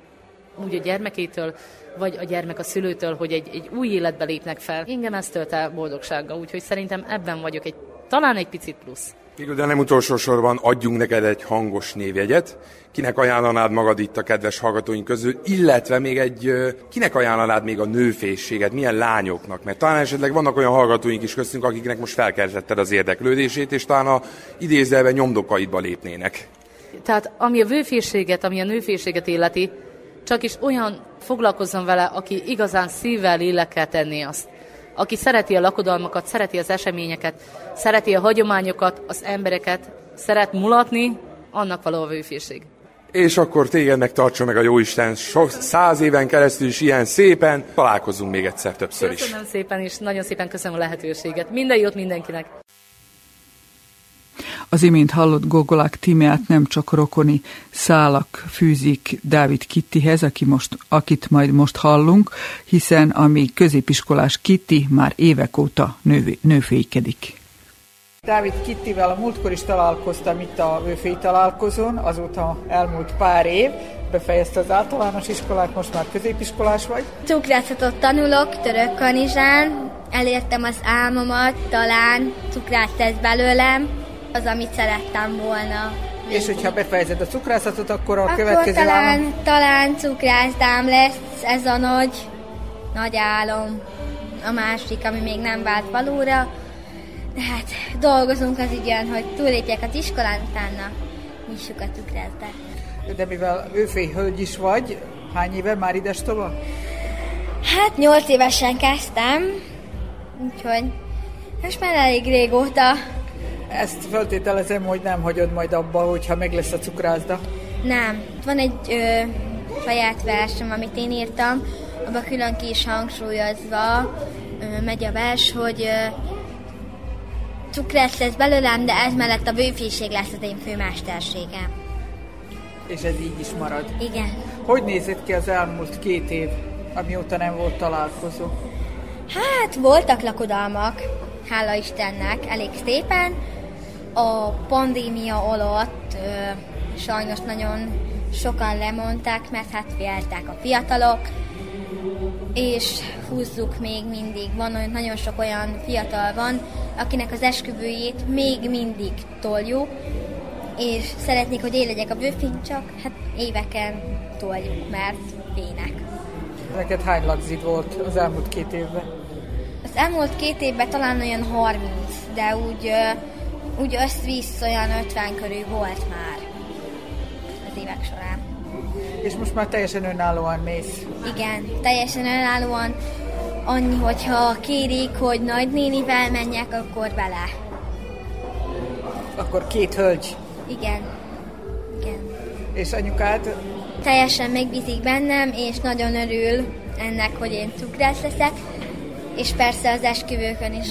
úgy a gyermekétől, vagy a gyermek a szülőtől, hogy egy, egy új életbe lépnek fel. Engem ez tölt el boldogsággal, úgyhogy szerintem ebben vagyok egy, talán egy picit plusz. Végül, de nem utolsó sorban adjunk neked egy hangos névjegyet. Kinek ajánlanád magad itt a kedves hallgatóink közül, illetve még egy, kinek ajánlanád még a nőfészséget, milyen lányoknak? Mert talán esetleg vannak olyan hallgatóink is köztünk, akiknek most felkeltetted az érdeklődését, és talán a idézelve nyomdokaidba lépnének. Tehát ami a vőfészséget, ami a nőfészséget illeti, csak is olyan foglalkozzon vele, aki igazán szívvel, lélekkel tenné azt. Aki szereti a lakodalmakat, szereti az eseményeket, szereti a hagyományokat, az embereket, szeret mulatni, annak való a vőfészség. És akkor téged meg tartsa meg a Jóisten sok száz éven keresztül is ilyen szépen. Találkozunk még egyszer többször is. Köszönöm szépen, és nagyon szépen köszönöm a lehetőséget. Minden jót mindenkinek! Az imént hallott Gogolák Timeát nem csak rokoni szálak fűzik Dávid Kittihez, aki most, akit majd most hallunk, hiszen a még középiskolás Kitti már évek óta nő, nőfékedik. Dávid Kittivel a múltkor is találkoztam itt a Vőfély találkozón, azóta elmúlt pár év, befejezte az általános iskolát, most már középiskolás vagy. Cukrászatot tanulok török kanizsán, elértem az álmomat, talán cukrászt lesz belőlem, az, amit szerettem volna. És hogyha befejezed a cukrászatot, akkor a akkor következő talán, állam... talán cukrászdám lesz ez a nagy, nagy álom. A másik, ami még nem vált valóra. De hát dolgozunk az ügyön, hogy túlépjek az iskolán, utána nyissuk a cukrászdást. De mivel őfély hölgy is vagy, hány éve már ides tova? Hát nyolc évesen kezdtem, úgyhogy most már elég régóta. Ezt feltételezem, hogy nem hagyod majd abba, hogyha meg lesz a cukrászda. Nem. Van egy ö, saját versem, amit én írtam, abban külön ki is hangsúlyozva ö, megy a vers, hogy ö, cukrász lesz belőlem, de ez mellett a bőféség lesz az én főmesterségem. És ez így is marad. Igen. Hogy nézett ki az elmúlt két év, amióta nem volt találkozó? Hát voltak lakodalmak, hála Istennek, elég szépen. A pandémia alatt ö, sajnos nagyon sokan lemondták, mert hát féltek a fiatalok, és húzzuk még mindig. Van olyan, nagyon sok olyan fiatal van, akinek az esküvőjét még mindig toljuk, és szeretnék, hogy én legyek a bőfény, csak hát éveken toljuk, mert fének. Neked hány lagzid volt az elmúlt két évben? Az elmúlt két évben talán olyan 30, de úgy, úgy összvisz olyan 50 körül volt már az évek során. És most már teljesen önállóan mész. Igen, teljesen önállóan. Annyi, hogyha kérik, hogy nagynénivel menjek, akkor vele. Akkor két hölgy. Igen. Igen. És anyukád? Teljesen megbízik bennem, és nagyon örül ennek, hogy én cukrász leszek. És persze az esküvőkön is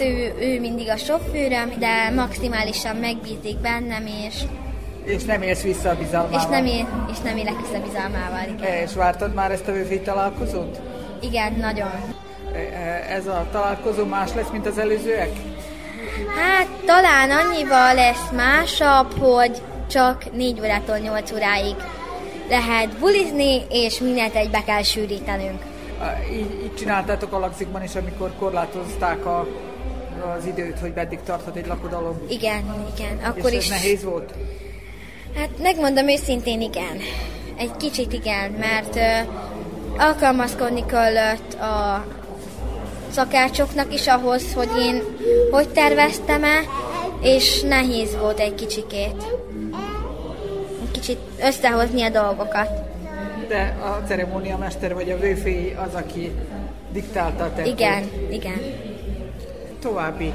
ő, ő mindig a sofőröm, de maximálisan megbízik bennem, és, És nem élsz vissza a bizalmával. és, nem, él, és nem élek vissza bizalmával. Igen. És vártad már ezt a őfély találkozót? igen, nagyon. Ez a találkozó más lesz, mint az előzőek? Hát talán annyival lesz másabb, hogy csak 4 órától 8 óráig lehet bulizni, és mindent egybe kell sűrítenünk. Így, így csináltátok a lagzikban is, amikor korlátozták a, az időt, hogy meddig tarthat egy lakodalom. Igen, igen. Akkor És is. nehéz volt? Hát megmondom őszintén, igen. Egy kicsit igen, mert ö, alkalmazkodni kellett a szakácsoknak is ahhoz, hogy én hogy terveztem-e, és nehéz volt egy kicsikét. Egy kicsit összehozni a dolgokat. De a ceremóniamester vagy a vőfély az, aki diktálta a tempót. Igen, igen. További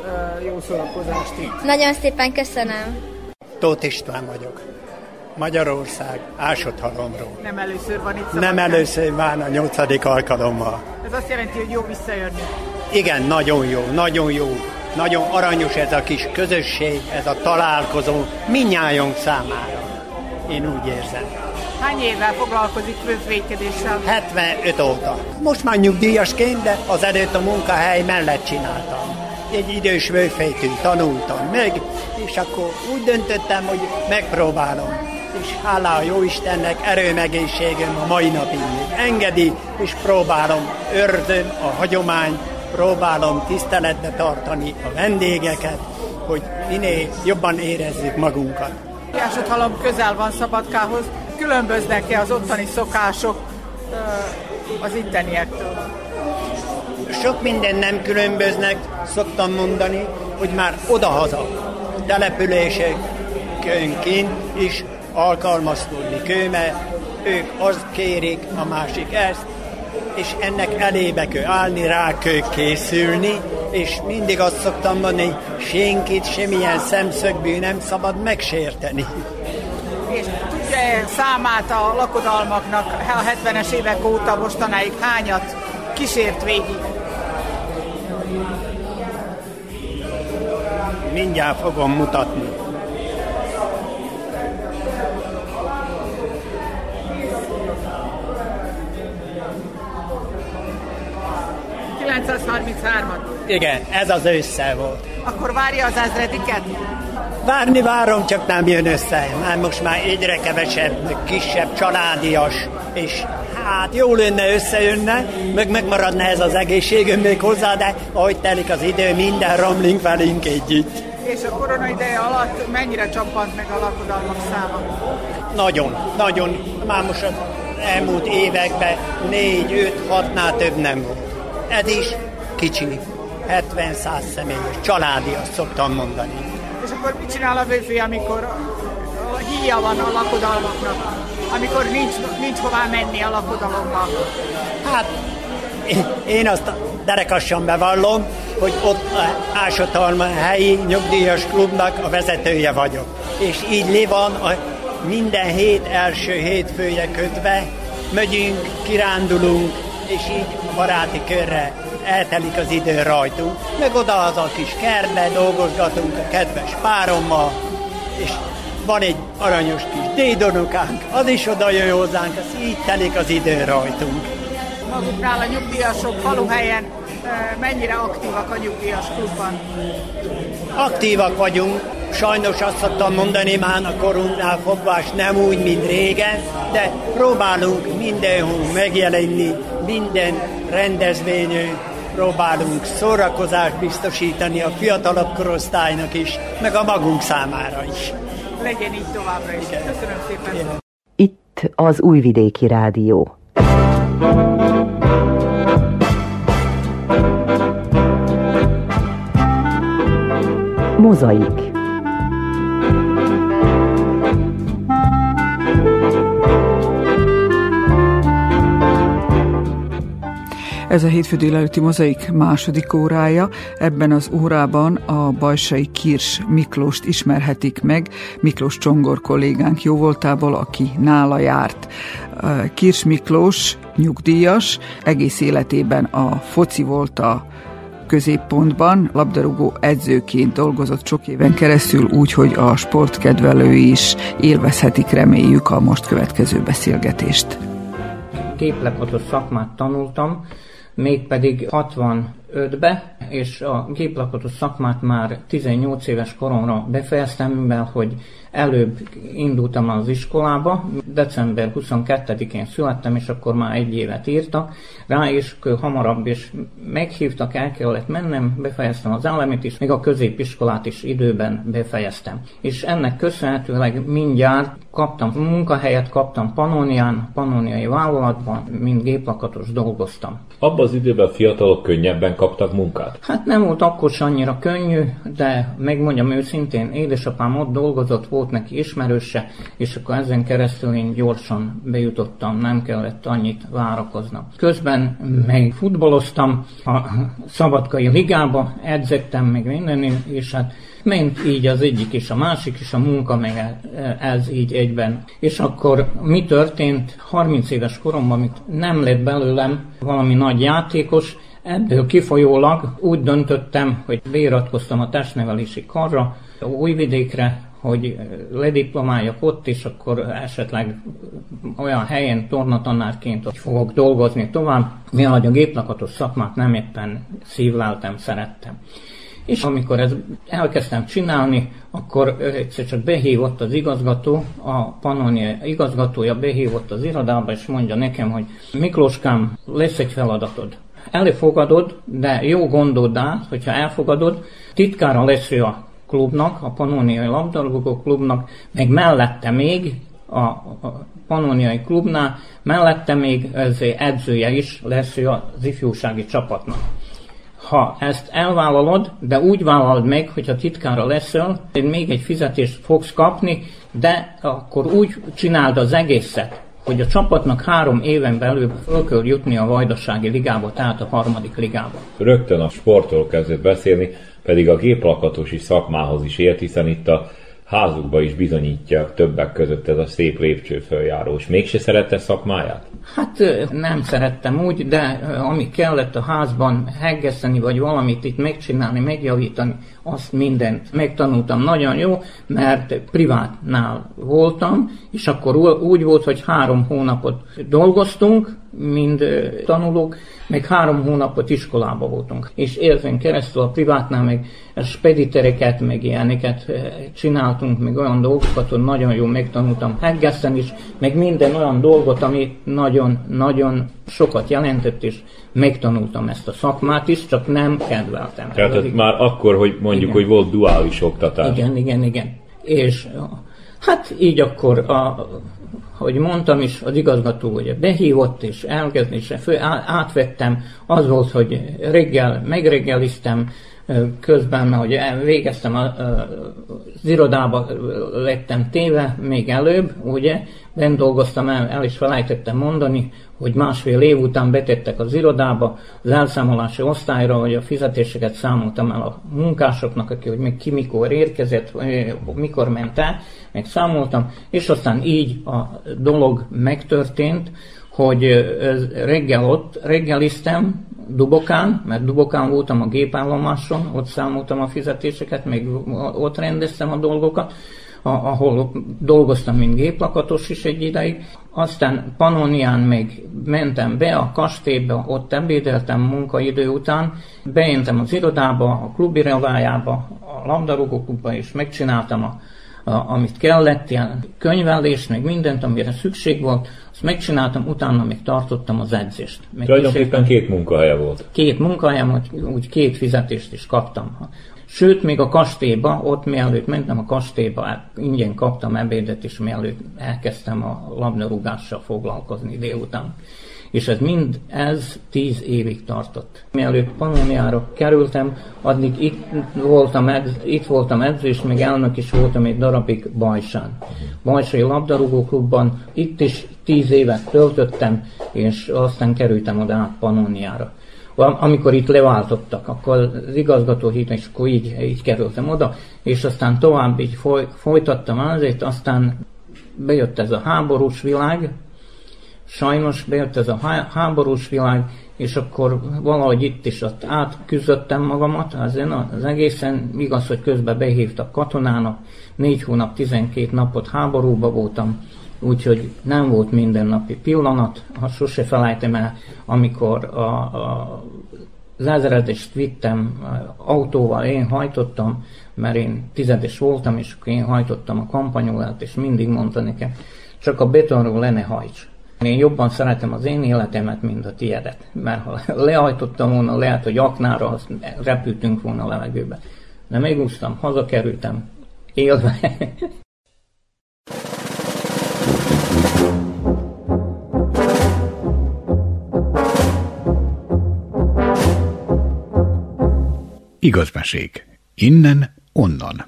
uh, jó szórakozást itt. Nagyon szépen köszönöm. Tóth István vagyok. Magyarország, Ásodhalomról. Nem először van itt Nem Szabadkán. először már a nyolcadik alkalommal. Ez azt jelenti, hogy jó visszajönni. Igen, nagyon jó, nagyon jó. Nagyon aranyos ez a kis közösség, ez a találkozó minnyájunk számára. Én úgy érzem. Hány évvel foglalkozik főfékedéssel? 75 óta. Most már nyugdíjasként, de az előtt a munkahely mellett csináltam. Egy idős vőfejtő tanultam meg, és akkor úgy döntöttem, hogy megpróbálom. És hála a jó Istennek erőmegészségem a mai napig még engedi, és próbálom őrzöm a hagyományt, próbálom tiszteletbe tartani a vendégeket, hogy minél jobban érezzük magunkat. Jászothalom közel van Szabadkához, különböznek-e az ottani szokások az itteniektől? Sok minden nem különböznek, szoktam mondani, hogy már odahaza települések is alkalmazkodni kőme, ők azt kérik, a másik ezt, és ennek elébe kell állni, rá kell készülni, és mindig azt szoktam mondani, senkit semmilyen szemszögből nem szabad megsérteni. És számát a lakodalmaknak a 70-es évek óta mostanáig hányat kísért végig? Mindjárt fogom mutatni. 1933-at. Igen, ez az össze volt. Akkor várja az ezrediket? Várni várom, csak nem jön össze. Már most már egyre kevesebb, kisebb, családias, és hát jó lenne összejönne, meg megmaradna ez az egészségünk még hozzá, de ahogy telik az idő, minden romlink velünk együtt. És a korona ideje alatt mennyire csappant meg a lakodalmak száma? Nagyon, nagyon. Már most az elmúlt években négy, öt, hatnál több nem volt. Ez is kicsi, 70-100 személyes, családi, azt szoktam mondani. Akkor mit csinál a vőfé, amikor a híja van a lakodalmaknak, amikor nincs, nincs hová menni a lakodalomba? Hát én azt derekassan bevallom, hogy ott Ásotalma helyi nyugdíjas klubnak a vezetője vagyok. És így li van a minden hét első hétfője kötve, megyünk, kirándulunk, és így a baráti körre eltelik az idő rajtunk, meg oda az a kis kertbe dolgozgatunk a kedves párommal, és van egy aranyos kis dédonukánk, az is oda jön hozzánk, az így telik az idő rajtunk. Maguknál a nyugdíjasok faluhelyen mennyire aktívak a nyugdíjas klubban? Aktívak vagyunk, sajnos azt szoktam mondani már a korunknál fogvás nem úgy, mint régen, de próbálunk mindenhol megjelenni, minden rendezvényön, próbálunk szórakozást biztosítani a fiatalabb korosztálynak is, meg a magunk számára is. Legyen így továbbra is. Köszönöm szépen. Itt az Újvidéki Rádió. Mozaik. Ez a hétfő délelőtti mozaik második órája. Ebben az órában a Bajsai Kirs Miklóst ismerhetik meg, Miklós Csongor kollégánk jóvoltából, aki nála járt. Kirs Miklós nyugdíjas, egész életében a foci volt a középpontban, labdarúgó edzőként dolgozott sok éven keresztül, úgyhogy a sportkedvelői is élvezhetik, reméljük a most következő beszélgetést. Géplekotó szakmát tanultam, mégpedig 65-be, és a géplakatos szakmát már 18 éves koromra befejeztem, mivel hogy előbb indultam az iskolába, december 22-én születtem, és akkor már egy évet írtak rá, és hamarabb is meghívtak, el kellett mennem, befejeztem az államit is, még a középiskolát is időben befejeztem. És ennek köszönhetőleg mindjárt kaptam munkahelyet, kaptam Panonián, Panoniai vállalatban, mint géplakatos dolgoztam. Abban az időben fiatalok könnyebben kaptak munkát? Hát nem volt akkor sem annyira könnyű, de megmondjam őszintén, édesapám ott dolgozott, volt neki ismerőse, és akkor ezen keresztül én gyorsan bejutottam, nem kellett annyit várakoznom. Közben meg futballoztam a Szabadkai Ligába, edzettem meg minden, és hát ment így az egyik és a másik, és a munka meg ez így egyben. És akkor mi történt? 30 éves koromban, amit nem lett belőlem valami nagy játékos, Ebből kifolyólag úgy döntöttem, hogy beiratkoztam a testnevelési karra, Újvidékre, hogy lediplomáljak ott, és akkor esetleg olyan helyen tornatanárként hogy fogok dolgozni tovább, mivel a géplakatos szakmát nem éppen szívleltem, szerettem. És amikor ezt elkezdtem csinálni, akkor egyszer csak behívott az igazgató, a Pannonia igazgatója behívott az irodába, és mondja nekem, hogy Miklóskám, lesz egy feladatod. Elfogadod, de jó gondold át, hogyha elfogadod, titkára lesz ő a klubnak, a Pannoniai Labdarúgó klubnak, meg mellette még a, a Pannoniai klubnál, mellette még az edzője is lesz ő az ifjúsági csapatnak ha ezt elvállalod, de úgy vállalod meg, hogyha titkára leszel, még egy fizetést fogsz kapni, de akkor úgy csináld az egészet, hogy a csapatnak három éven belül föl kell jutni a Vajdasági ligába, tehát a harmadik ligába. Rögtön a sportról kezdett beszélni, pedig a géplakatosi szakmához is ért, hiszen itt a házukba is bizonyítja többek között ez a szép lépcsőföljárós. Mégse szerette szakmáját? Hát nem szerettem úgy, de ami kellett a házban heggeszteni, vagy valamit itt megcsinálni, megjavítani, azt mindent megtanultam nagyon jó, mert privátnál voltam, és akkor úgy volt, hogy három hónapot dolgoztunk, mind tanulók, meg három hónapot iskolába voltunk. És érzen keresztül a privátnál meg speditereket, meg ilyeneket csináltunk, meg olyan dolgokat, hogy nagyon jó megtanultam heggeszteni is, meg minden olyan dolgot, ami nagyon-nagyon sokat jelentett, és megtanultam ezt a szakmát is, csak nem kedveltem. Tehát ez már akkor, hogy mondjuk, igen. hogy volt duális oktatás. Igen, igen, igen. És hát így akkor a, hogy mondtam is, az igazgató ugye behívott, és elkezdni, és fő, átvettem, az volt, hogy reggel megreggeliztem, közben, hogy végeztem az irodába, lettem téve még előbb, ugye, bent dolgoztam el, el is felejtettem mondani, hogy másfél év után betettek az irodába, az elszámolási osztályra, hogy a fizetéseket számoltam el a munkásoknak, aki hogy még ki mikor érkezett, mikor ment el, meg számoltam, és aztán így a dolog megtörtént, hogy reggel ott reggeliztem, Dubokán, mert Dubokán voltam a gépállomáson, ott számoltam a fizetéseket, még ott rendeztem a dolgokat, ahol dolgoztam, mint géplakatos is egy ideig. Aztán Panonián még mentem be a kastélyba, ott ebédeltem munkaidő után, bejöntem az irodába, a klubi revájába, a labdarúgóklubba, és megcsináltam a a, amit kellett, ilyen könyvelés, meg mindent, amire szükség volt, azt megcsináltam, utána még tartottam az edzést. Meg Tulajdonképpen két munkahelye volt. Két munkahelyem, úgy két fizetést is kaptam. Sőt, még a kastélyba, ott mielőtt mentem a kastélyba, hát ingyen kaptam ebédet, és mielőtt elkezdtem a labdarúgással foglalkozni délután. És ez mind, ez tíz évig tartott. Mielőtt Pannoniára kerültem, addig itt voltam, edz, itt voltam edző, és még elnök is voltam egy darabig Bajsán. Bajsai labdarúgóklubban, itt is tíz évet töltöttem, és aztán kerültem oda át Pannoniára amikor itt leváltottak, akkor az igazgató hívta, és akkor így, így kerültem oda, és aztán tovább így foly, folytattam azért, aztán bejött ez a háborús világ, sajnos bejött ez a háborús világ, és akkor valahogy itt is ott átküzdöttem magamat, ezen az egészen igaz, hogy közben behívtak katonának, négy hónap, 12 napot háborúba voltam, úgyhogy nem volt mindennapi pillanat, ha sose felejtem el, amikor a, a, az ezredest vittem autóval, én hajtottam, mert én tizedes voltam, és én hajtottam a kampanyolát, és mindig mondta nekem, csak a betonról le ne hajts. Én jobban szeretem az én életemet, mint a tiedet, mert ha lehajtottam volna, lehet, hogy aknára azt repültünk volna a levegőbe. De megúsztam, hazakerültem, élve. Igazmesék. Innen, onnan.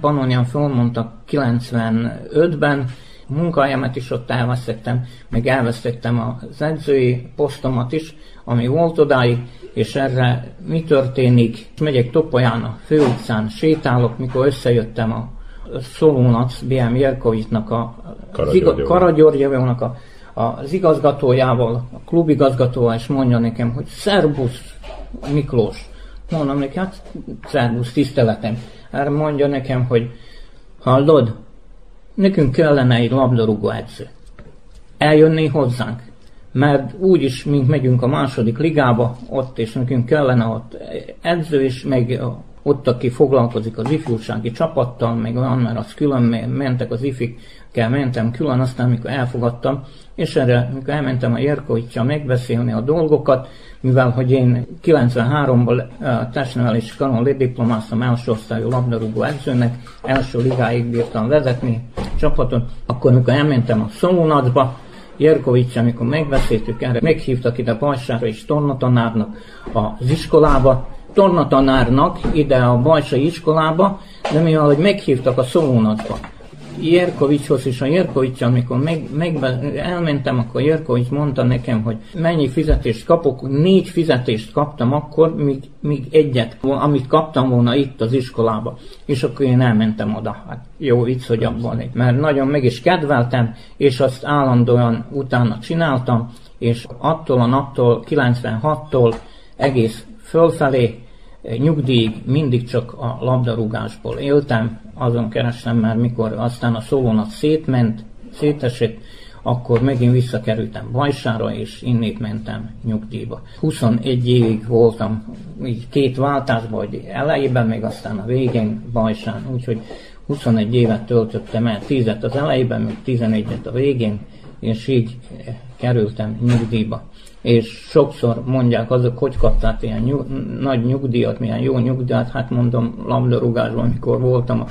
Pannonian fölmondtak 95-ben, a munkahelyemet is ott elvesztettem, meg elvesztettem az edzői posztomat is, ami volt odáig, és erre mi történik? Megyek Topolyán a főutcán, sétálok, mikor összejöttem a, Szolónac BM Jerkovicnak a Karagyorgyónak a, az igazgatójával, a klubigazgatóval, és mondja nekem, hogy szerbusz Miklós. Mondom neki, hát szerbusz tiszteletem. Erre mondja nekem, hogy hallod, nekünk kellene egy labdarúgó edző. Eljönni hozzánk. Mert úgyis, mint megyünk a második ligába, ott és nekünk kellene ott edző is, meg ott, aki foglalkozik az ifjúsági csapattal, meg olyan, mert az külön mentek az ifikkel, mentem külön, aztán mikor elfogadtam, és erre, mikor elmentem a Jerkovicsal megbeszélni a dolgokat, mivel hogy én 93-ban testnevelési karon lediplomáztam első osztályú labdarúgó edzőnek, első ligáig bírtam vezetni csapatot, akkor mikor elmentem a Szolónacba, Jerkovics, amikor megbeszéltük erre, meghívtak ide Bajsára és tornatanárnak az iskolába, tornatanárnak ide a Bajsai iskolába, de mivel hogy meghívtak a Szolónatba, Jerkovicshoz és a Jerkovics, amikor meg, meg, elmentem, akkor Jerkovics mondta nekem, hogy mennyi fizetést kapok. Négy fizetést kaptam akkor, míg, míg egyet, amit kaptam volna itt az iskolába. És akkor én elmentem oda. Hát jó vicc, hogy abban egy. Mert nagyon meg is kedveltem, és azt állandóan utána csináltam, és attól a naptól, 96-tól egész fölfelé nyugdíj mindig csak a labdarúgásból éltem, azon kerestem már, mikor aztán a szolónat szétment, szétesett, akkor megint visszakerültem Bajsára, és innét mentem nyugdíjba. 21 évig voltam így két váltásban, hogy elejében, még aztán a végén Bajsán, úgyhogy 21 évet töltöttem el, 10 az elejében, még 11-et a végén, és így kerültem nyugdíjba és sokszor mondják azok, hogy kaptál ilyen nyug, nagy nyugdíjat, milyen jó nyugdíjat, hát mondom labdarúgásban, amikor voltam, a,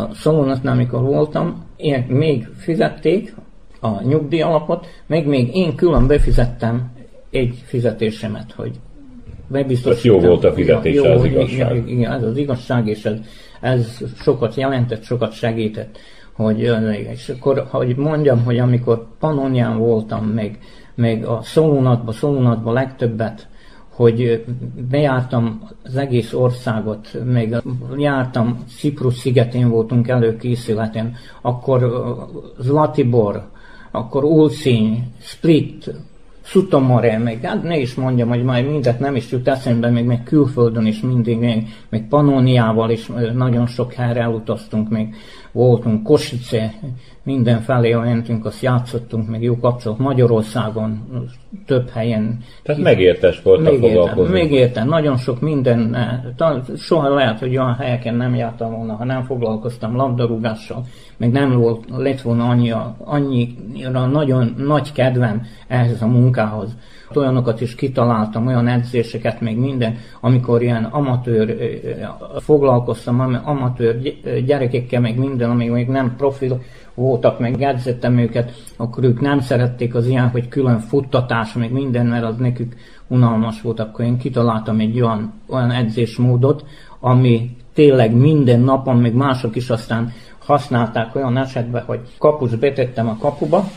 a szolonatnál, amikor voltam, ilyen, még fizették a nyugdíj alapot, meg még én külön befizettem egy fizetésemet, hogy bebiztosítom. jó volt a fizetés, jó, az igazság. Igen, ez az igazság, és ez, ez sokat jelentett, sokat segített, hogy, és akkor, hogy mondjam, hogy amikor Panonián voltam, meg meg a szolónatba, szolónatba legtöbbet, hogy bejártam az egész országot, még jártam, Ciprus szigetén voltunk előkészületen, akkor Zlatibor, akkor Ulszíny, Split, Szutomore, meg hát ne is mondjam, hogy majd mindet nem is jut eszembe, még, még külföldön is mindig, még, még Panóniával is nagyon sok helyre elutaztunk, még voltunk Kosice, mindenfelé mentünk, azt játszottunk, meg jó kapcsolat Magyarországon, több helyen. Tehát megérte sporttal megérte, foglalkozni. Megérte, nagyon sok minden, soha lehet, hogy olyan helyeken nem jártam volna, ha nem foglalkoztam labdarúgással, meg nem volt, lett volna annyi, annyira nagyon nagy kedvem ehhez a munkához. Olyanokat is kitaláltam, olyan edzéseket, még minden, amikor ilyen amatőr foglalkoztam, amatőr gyerekekkel, meg minden, amíg még nem profil voltak, meg edzettem őket, akkor ők nem szerették az ilyen, hogy külön futtatás, meg minden, mert az nekük unalmas volt, akkor én kitaláltam egy olyan, olyan edzésmódot, ami tényleg minden napon, meg mások is aztán használták olyan esetben, hogy kapus betettem a kapuba,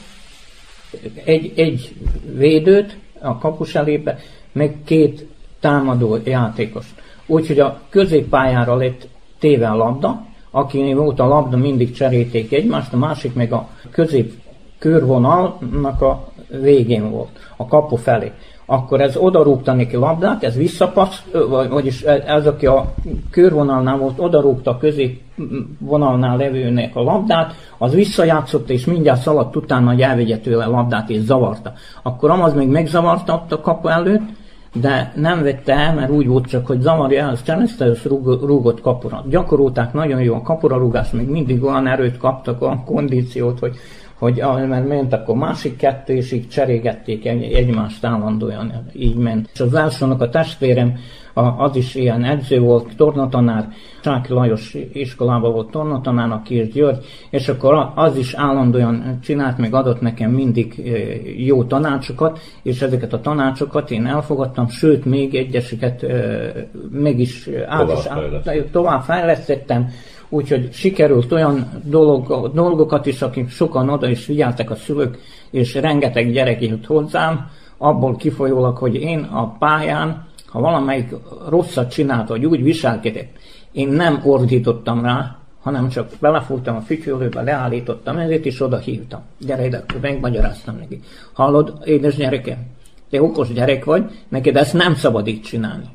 egy, egy védőt a kapus elébe, meg két támadó játékos. Úgyhogy a középpályára lett téve a labda, akinél volt a labda, mindig cserélték egymást, a másik meg a közép körvonalnak a végén volt, a kapu felé. Akkor ez odarúgta neki labdát, ez visszapassz, vagyis ez, aki a körvonalnál volt, odarúgta a középvonalnál levőnek a labdát, az visszajátszott, és mindjárt szaladt utána, hogy elvegye tőle a labdát, és zavarta. Akkor amaz még megzavarta ott a kapu előtt, de nem vette el, mert úgy volt csak, hogy zavarja el, az és rúgott kapura. Gyakorolták nagyon jó a kapura rúgás, még mindig olyan erőt kaptak, olyan kondíciót, hogy hogy mert ment akkor másik kettő, és így cserégették egymást állandóan, így ment. És az elsőnek a testvérem, az is ilyen edző volt, tornatanár, Csáki Lajos iskolában volt tornatanár, a Kirch György, és akkor az is állandóan csinált, meg adott nekem mindig jó tanácsokat, és ezeket a tanácsokat én elfogadtam, sőt, még egyeseket meg is át is tovább fejlesztettem, úgyhogy sikerült olyan dolog, dolgokat is, akik sokan oda is figyeltek a szülők, és rengeteg gyerek jött hozzám, abból kifolyólag, hogy én a pályán, ha valamelyik rosszat csinált, vagy úgy viselkedett, én nem ordítottam rá, hanem csak belefúrtam a fütyülőbe, leállítottam ezért, is oda hívtam. Gyere ide, megmagyaráztam neki. Hallod, édes gyerekem, te okos gyerek vagy, neked ezt nem szabad így csinálni.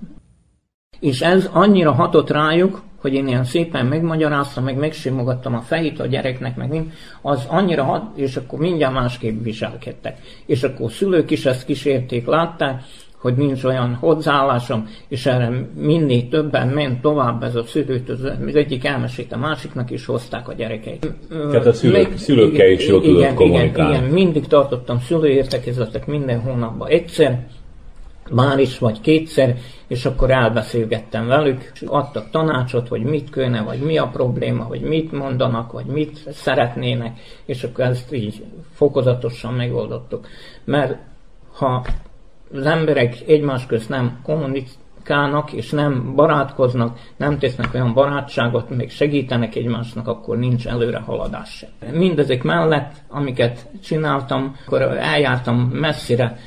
És ez annyira hatott rájuk, hogy én ilyen szépen megmagyaráztam, meg megsimogattam a fejét a gyereknek, meg mind, az annyira hat, és akkor mindjárt másképp viselkedtek. És akkor szülők is ezt kísérték, látták, hogy nincs olyan hozzáállásom, és erre mindig többen ment tovább ez a szülőt, az egyik elmesélte, a másiknak is hozták a gyerekeit. Tehát a szülők, Még, szülőkkel is jól tudott igen, kommunikálni. Igen, igen, mindig tartottam szülőértekezetek minden hónapban egyszer, már is vagy kétszer, és akkor elbeszélgettem velük, és adtak tanácsot, hogy mit kéne, vagy mi a probléma, vagy mit mondanak, vagy mit szeretnének, és akkor ezt így fokozatosan megoldottuk. Mert ha az emberek egymás közt nem kommunikálnak, és nem barátkoznak, nem tesznek olyan barátságot, még segítenek egymásnak, akkor nincs előre haladás se. Mindezek mellett, amiket csináltam, akkor eljártam messzire,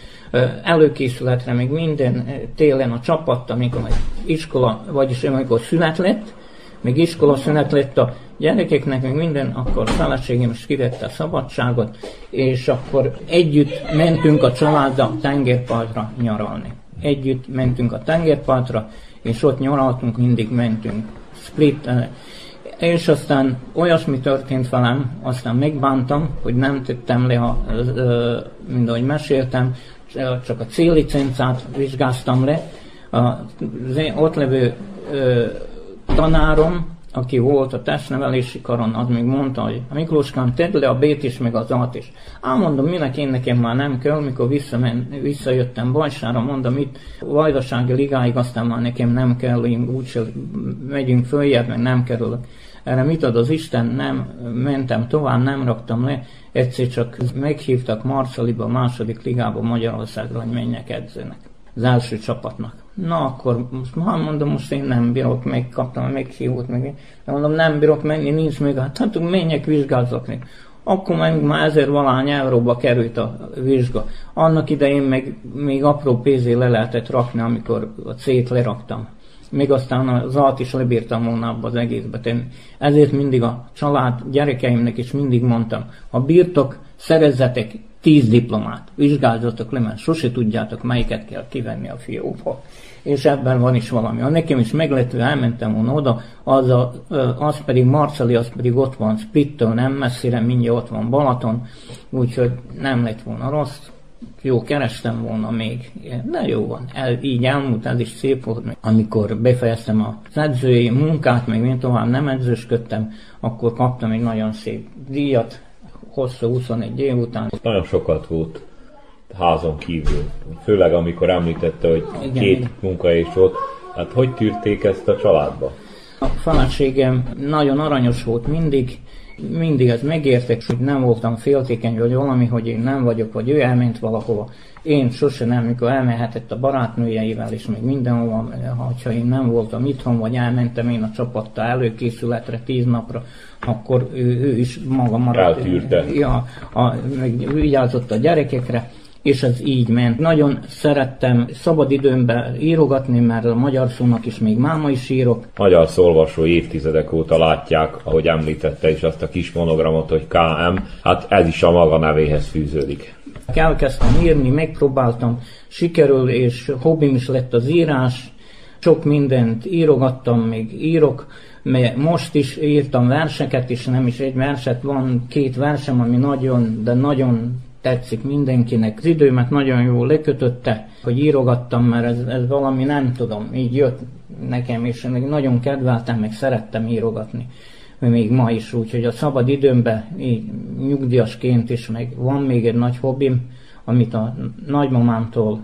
előkészületre még minden télen a csapat, amikor majd iskola, vagyis amikor szünet lett, még iskola szünet lett a gyerekeknek, még minden, akkor feleségem is kivette a szabadságot, és akkor együtt mentünk a családdal tengerpartra nyaralni. Együtt mentünk a tengerpartra, és ott nyaraltunk, mindig mentünk. Split, és aztán olyasmi történt velem, aztán megbántam, hogy nem tettem le, mint ahogy meséltem, csak a céllicencát vizsgáztam le. Az ott levő tanárom, aki volt a testnevelési karon, az még mondta, hogy Miklóskám, tedd le a B-t is, meg az A-t is. Á, mondom, minek én nekem már nem kell, mikor visszamen, visszajöttem Bajsára, mondom, itt Vajdasági ligáig, aztán már nekem nem kell, én úgyse megyünk följebb, meg nem kerülök. Erre mit ad az Isten? Nem mentem tovább, nem raktam le, egyszer csak meghívtak Marszaliba, a második ligába Magyarországra, hogy menjek edzőnek. Az első csapatnak. Na akkor most már mondom, most én nem bírok, megkaptam a meghívót, meg de mondom, nem bírok menni, nincs még, hát, hát menjek vizsgázzak még. Akkor meg már ezer valány euróba került a vizsga. Annak idején meg még apró pénzé le lehetett rakni, amikor a C-t leraktam még aztán az alt is lebírtam volna abba az egészbe tenni. Ezért mindig a család gyerekeimnek is mindig mondtam, ha bírtok, szerezzetek tíz diplomát, vizsgálzatok le, mert sose tudjátok, melyiket kell kivenni a fiókból. És ebben van is valami. Ha nekem is meglető, elmentem volna oda, az, a, az pedig Marceli, az pedig ott van Splittől, nem messzire, mindjárt ott van Balaton, úgyhogy nem lett volna rossz jó, kerestem volna még, de jó van, el, így elmúlt, ez is szép volt. Amikor befejeztem az edzői munkát, meg mint tovább nem edzősködtem, akkor kaptam egy nagyon szép díjat, hosszú 21 év után. Nagyon sokat volt házon kívül, főleg amikor említette, hogy igen, két igen. munka is volt. Hát hogy tűrték ezt a családba? A feleségem nagyon aranyos volt mindig, mindig ezt megértek, hogy nem voltam féltékeny, vagy valami, hogy én nem vagyok, vagy ő elment valahova. Én sose nem, mikor elmehetett a barátnőjeivel, és még mindenhova, ha én nem voltam itthon, vagy elmentem én a csapattal előkészületre tíz napra, akkor ő, ő is maga maradt. Eltűrte. Ja, a, meg vigyázott a gyerekekre és ez így ment. Nagyon szerettem szabadidőmben írogatni, mert a magyar szónak is még máma is írok. Magyar szolvasó évtizedek óta látják, ahogy említette is azt a kis monogramot, hogy KM, hát ez is a maga nevéhez fűződik. Elkezdtem írni, megpróbáltam, sikerül, és hobbim is lett az írás, sok mindent írogattam, még írok, mert most is írtam verseket, és nem is egy verset, van két versem, ami nagyon, de nagyon tetszik mindenkinek. Az időmet nagyon jól lekötötte, hogy írogattam, mert ez, ez valami nem tudom, így jött nekem, és nagyon kedveltem, meg szerettem írogatni még ma is, úgyhogy a szabad időmben így nyugdíjasként is, meg van még egy nagy hobbim, amit a nagymamámtól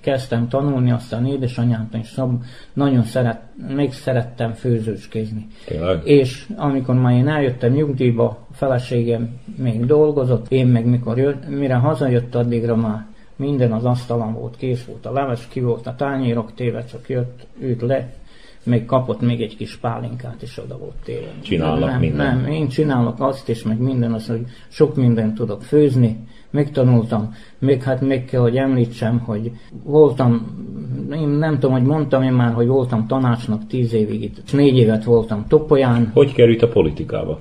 kezdtem tanulni, aztán édesanyámtól is szab, nagyon szeret, még szerettem főzőskézni. Tényleg? És amikor már én eljöttem nyugdíjba, a feleségem még dolgozott, én meg mikor jött, mire hazajött, addigra már minden az asztalon volt, kész volt a leves, ki volt a tányérok téve, csak jött, ült le, még kapott még egy kis pálinkát, és oda volt téve. Csinálok nem, minden. Nem, én csinálok azt is, meg minden, az, hogy sok mindent tudok főzni, megtanultam. Még hát meg kell, hogy említsem, hogy voltam én nem tudom, hogy mondtam én már, hogy voltam tanácsnak tíz évig itt, és négy évet voltam Topolyán. Hogy került a politikába?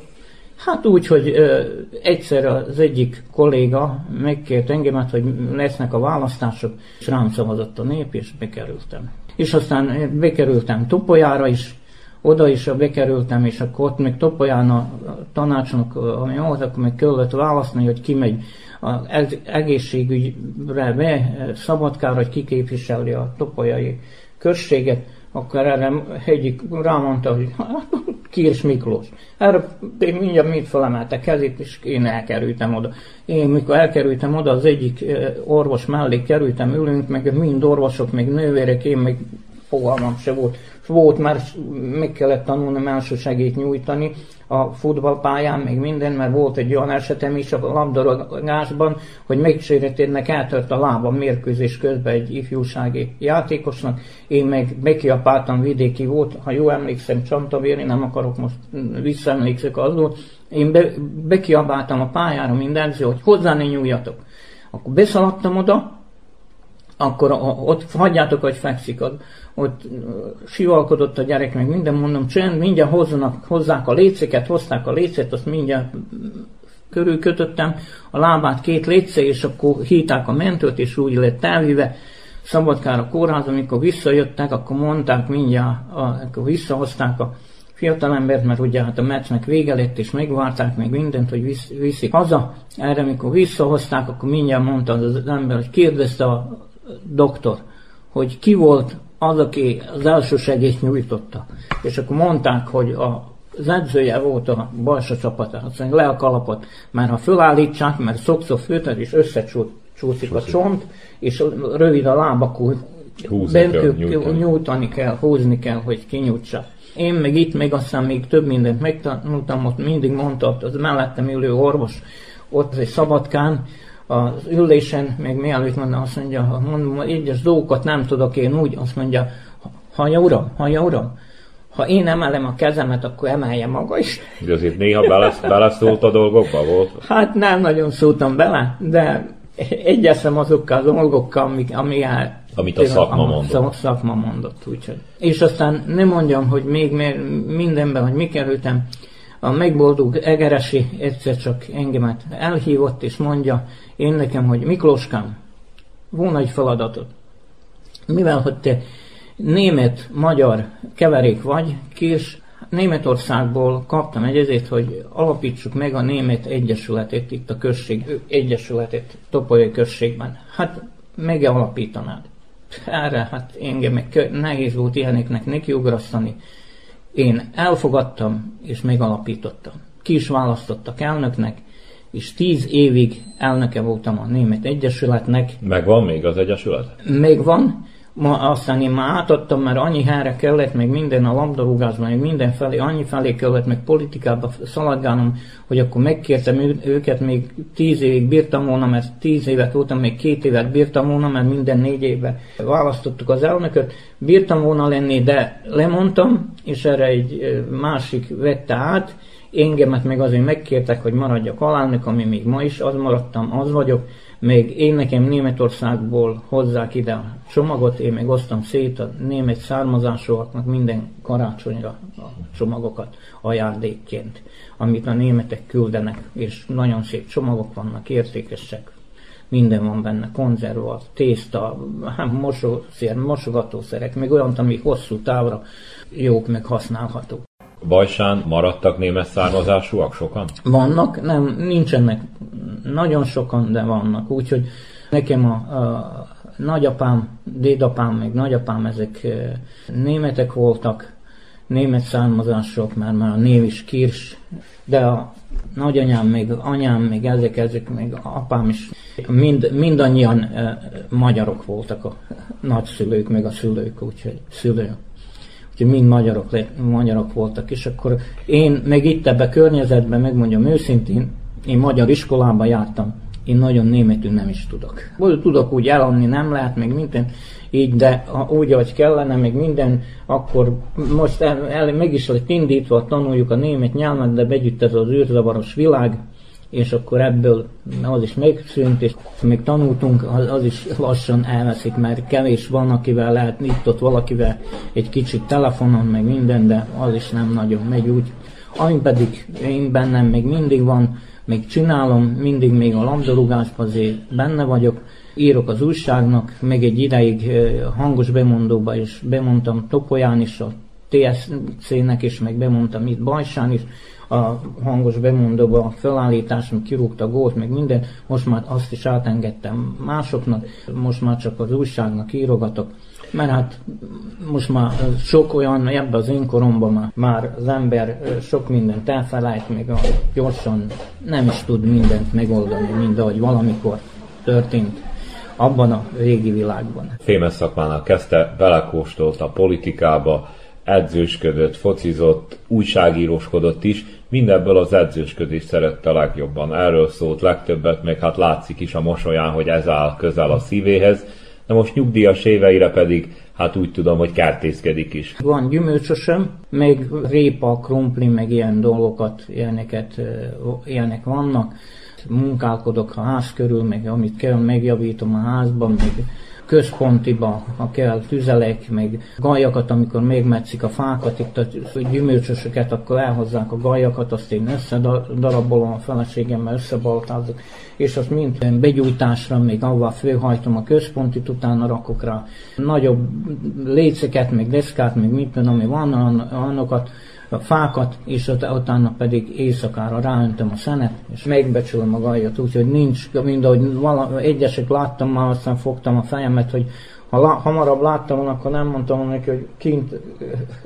Hát úgy, hogy ö, egyszer az egyik kolléga megkért engemet, hogy lesznek a választások, és rám szavazott a nép, és bekerültem. És aztán bekerültem Topolyára is, oda is bekerültem, és akkor ott még Topolyán a tanácsnak, ami volt, akkor még kellett választani, hogy ki megy az egészségügyre be, Szabadkára, hogy kiképviseli a topolyai községet, akkor erre egyik rámondta, hogy Kírs Miklós. Erre mindjárt mit felemelte kezét, és én elkerültem oda. Én mikor elkerültem oda, az egyik orvos mellé kerültem, ülünk, meg mind orvosok, meg nővérek, én meg fogalmam se volt. Volt, mert meg kellett tanulni elsősegét nyújtani a futballpályán, még minden, mert volt egy olyan esetem is a labdarúgásban, hogy megsérítődnek eltört a lába mérkőzés közben egy ifjúsági játékosnak. Én meg bekiapáltam vidéki volt, ha jól emlékszem, Csantavéri, nem akarok most visszaemlékszek azról. Én be, bekiabáltam a pályára minden, hogy hozzá ne nyúljatok. Akkor beszaladtam oda, akkor ott hagyjátok, hogy fekszik, ott sivalkodott a gyerek, meg minden mondom, csend, mindjárt hozzanak, hozzák a léceket, hozták a lécet, azt mindjárt körülkötöttem a lábát két léce, és akkor hívták a mentőt, és úgy lett elvive. Szabadkára kórház, amikor visszajöttek, akkor mondták mindjárt, akkor visszahozták a fiatalembert, mert ugye hát a meccsnek vége lett, és megvárták még mindent, hogy visz, viszik haza. Erre, amikor visszahozták, akkor mindjárt mondta az ember, hogy kérdezte a doktor, hogy ki volt az, aki az első segélyt nyújtotta. És akkor mondták, hogy a az edzője volt a balsa csapata, azt mondja, le a kalapot, mert ha fölállítsák, mert sokszor főtet és összecsúszik a csont, és rövid a láb, akkor bent kell, nyújtani. nyújtani kell, húzni kell, hogy kinyújtsa. Én meg itt még aztán még több mindent megtanultam, ott mindig mondta, az mellettem ülő orvos, ott egy szabadkán, az ülésen, még mielőtt mondom, azt mondja, mondom, egyes dolgokat nem tudok én úgy, azt mondja, hallja uram, hallja uram, ha én emelem a kezemet, akkor emelje maga is. De azért néha belesz, beleszólt a dolgokba volt? Hát nem nagyon szóltam bele, de egyeszem azokkal a dolgokkal, amik, ami el, amit a szakma mondott. A szakma mondott, úgyhogy. És aztán nem mondjam, hogy még mindenben, hogy mi kerültem, a megboldog Egeresi egyszer csak engemet elhívott, és mondja én nekem, hogy Miklóskám, volna egy feladatot. Mivel, hogy te német-magyar keverék vagy, kés Németországból kaptam egy ezért, hogy alapítsuk meg a német egyesületet itt a község, egyesületet Topolyai községben. Hát megalapítanád. Erre hát engem meg nehéz volt ilyeneknek nekiugrasztani. Én elfogadtam és megalapítottam. Ki is választottak elnöknek, és tíz évig elnöke voltam a Német Egyesületnek. Megvan még az Egyesület? Megvan. Ma aztán én már átadtam, mert annyi helyre kellett, meg minden a labdarúgásban, meg mindenfelé, annyi felé kellett, meg politikába szaladgálnom, hogy akkor megkértem őket, még tíz évig bírtam volna, mert tíz évet voltam, még két évet bírtam volna, mert minden négy évben választottuk az elnököt, bírtam volna lenni, de lemondtam, és erre egy másik vette át, engemet meg azért megkértek, hogy maradjak alelnök, ami még ma is az maradtam, az vagyok, még én nekem Németországból hozzák ide a csomagot, én meg osztam szét a német származásúaknak minden karácsonyra a csomagokat ajándékként, amit a németek küldenek, és nagyon szép csomagok vannak, értékesek, minden van benne, konzerva, tészta, hát mosószer, mosogatószerek, meg olyan, ami hosszú távra jók, meg használhatók. Bajsán maradtak német származásúak sokan? Vannak, nem, nincsenek nagyon sokan, de vannak. Úgyhogy nekem a, a nagyapám, dédapám, meg nagyapám, ezek németek voltak, német származások, mert már a név is Kirs, de a nagyanyám, még anyám, még ezek, ezek, még apám is, mind, mindannyian e, magyarok voltak a nagyszülők, meg a szülők, úgyhogy szülők úgyhogy mind magyarok, magyarok voltak, és akkor én meg itt ebbe a környezetben, megmondjam őszintén, én magyar iskolában jártam, én nagyon németül nem is tudok. Tudok úgy eladni, nem lehet, meg minden, így, de úgy, ahogy kellene, meg minden, akkor most el, el, meg is lett indítva, tanuljuk a német nyelvet, de begyütt ez az űrzavaros világ, és akkor ebből az is megszűnt, és még tanultunk, az, is lassan elveszik, mert kevés van, akivel lehet itt-ott valakivel egy kicsit telefonon, meg minden, de az is nem nagyon megy úgy. Ami pedig én bennem még mindig van, még csinálom, mindig még a labdarúgásban azért benne vagyok, írok az újságnak, meg egy ideig hangos bemondóba is bemondtam Topolyán is, a TSC-nek is, meg bemondtam itt Bajsán is, a hangos bemondóba a felállításom, kirúgta gólt, meg minden, most már azt is átengedtem másoknak, most már csak az újságnak írogatok, mert hát most már sok olyan, ebben az én koromban már, már az ember sok mindent elfelejt, meg a gyorsan nem is tud mindent megoldani, mint ahogy valamikor történt abban a régi világban. Fémes szakmánál kezdte, belekóstolt a politikába, edzősködött, focizott, újságíróskodott is, mindebből az edzősködés szerette legjobban. Erről szólt legtöbbet, még hát látszik is a mosolyán, hogy ez áll közel a szívéhez, de most nyugdíjas éveire pedig hát úgy tudom, hogy kertészkedik is. Van gyümölcsösöm, meg répa, krumpli, meg ilyen dolgokat, ilyeneket, ilyenek vannak. Munkálkodok a ház körül, meg amit kell, megjavítom a házban, meg központiba, ha kell, tüzelek, meg gajakat, amikor megmetszik a fákat, itt a gyümölcsösöket, akkor elhozzák a gajakat, azt én összedarabolom a feleségemmel, összebaltázok, és azt mind begyújtásra, még avval főhajtom a központit, utána rakok rá nagyobb léceket, meg deszkát, meg mit tudom, ami van, annokat, a fákat, és utána pedig éjszakára ráöntöm a szenet, és megbecsülöm a gajat, úgyhogy nincs, mint ahogy vala, egyesek láttam már, aztán fogtam a fejemet, hogy ha la, hamarabb láttam volna, akkor nem mondtam neki, hogy kint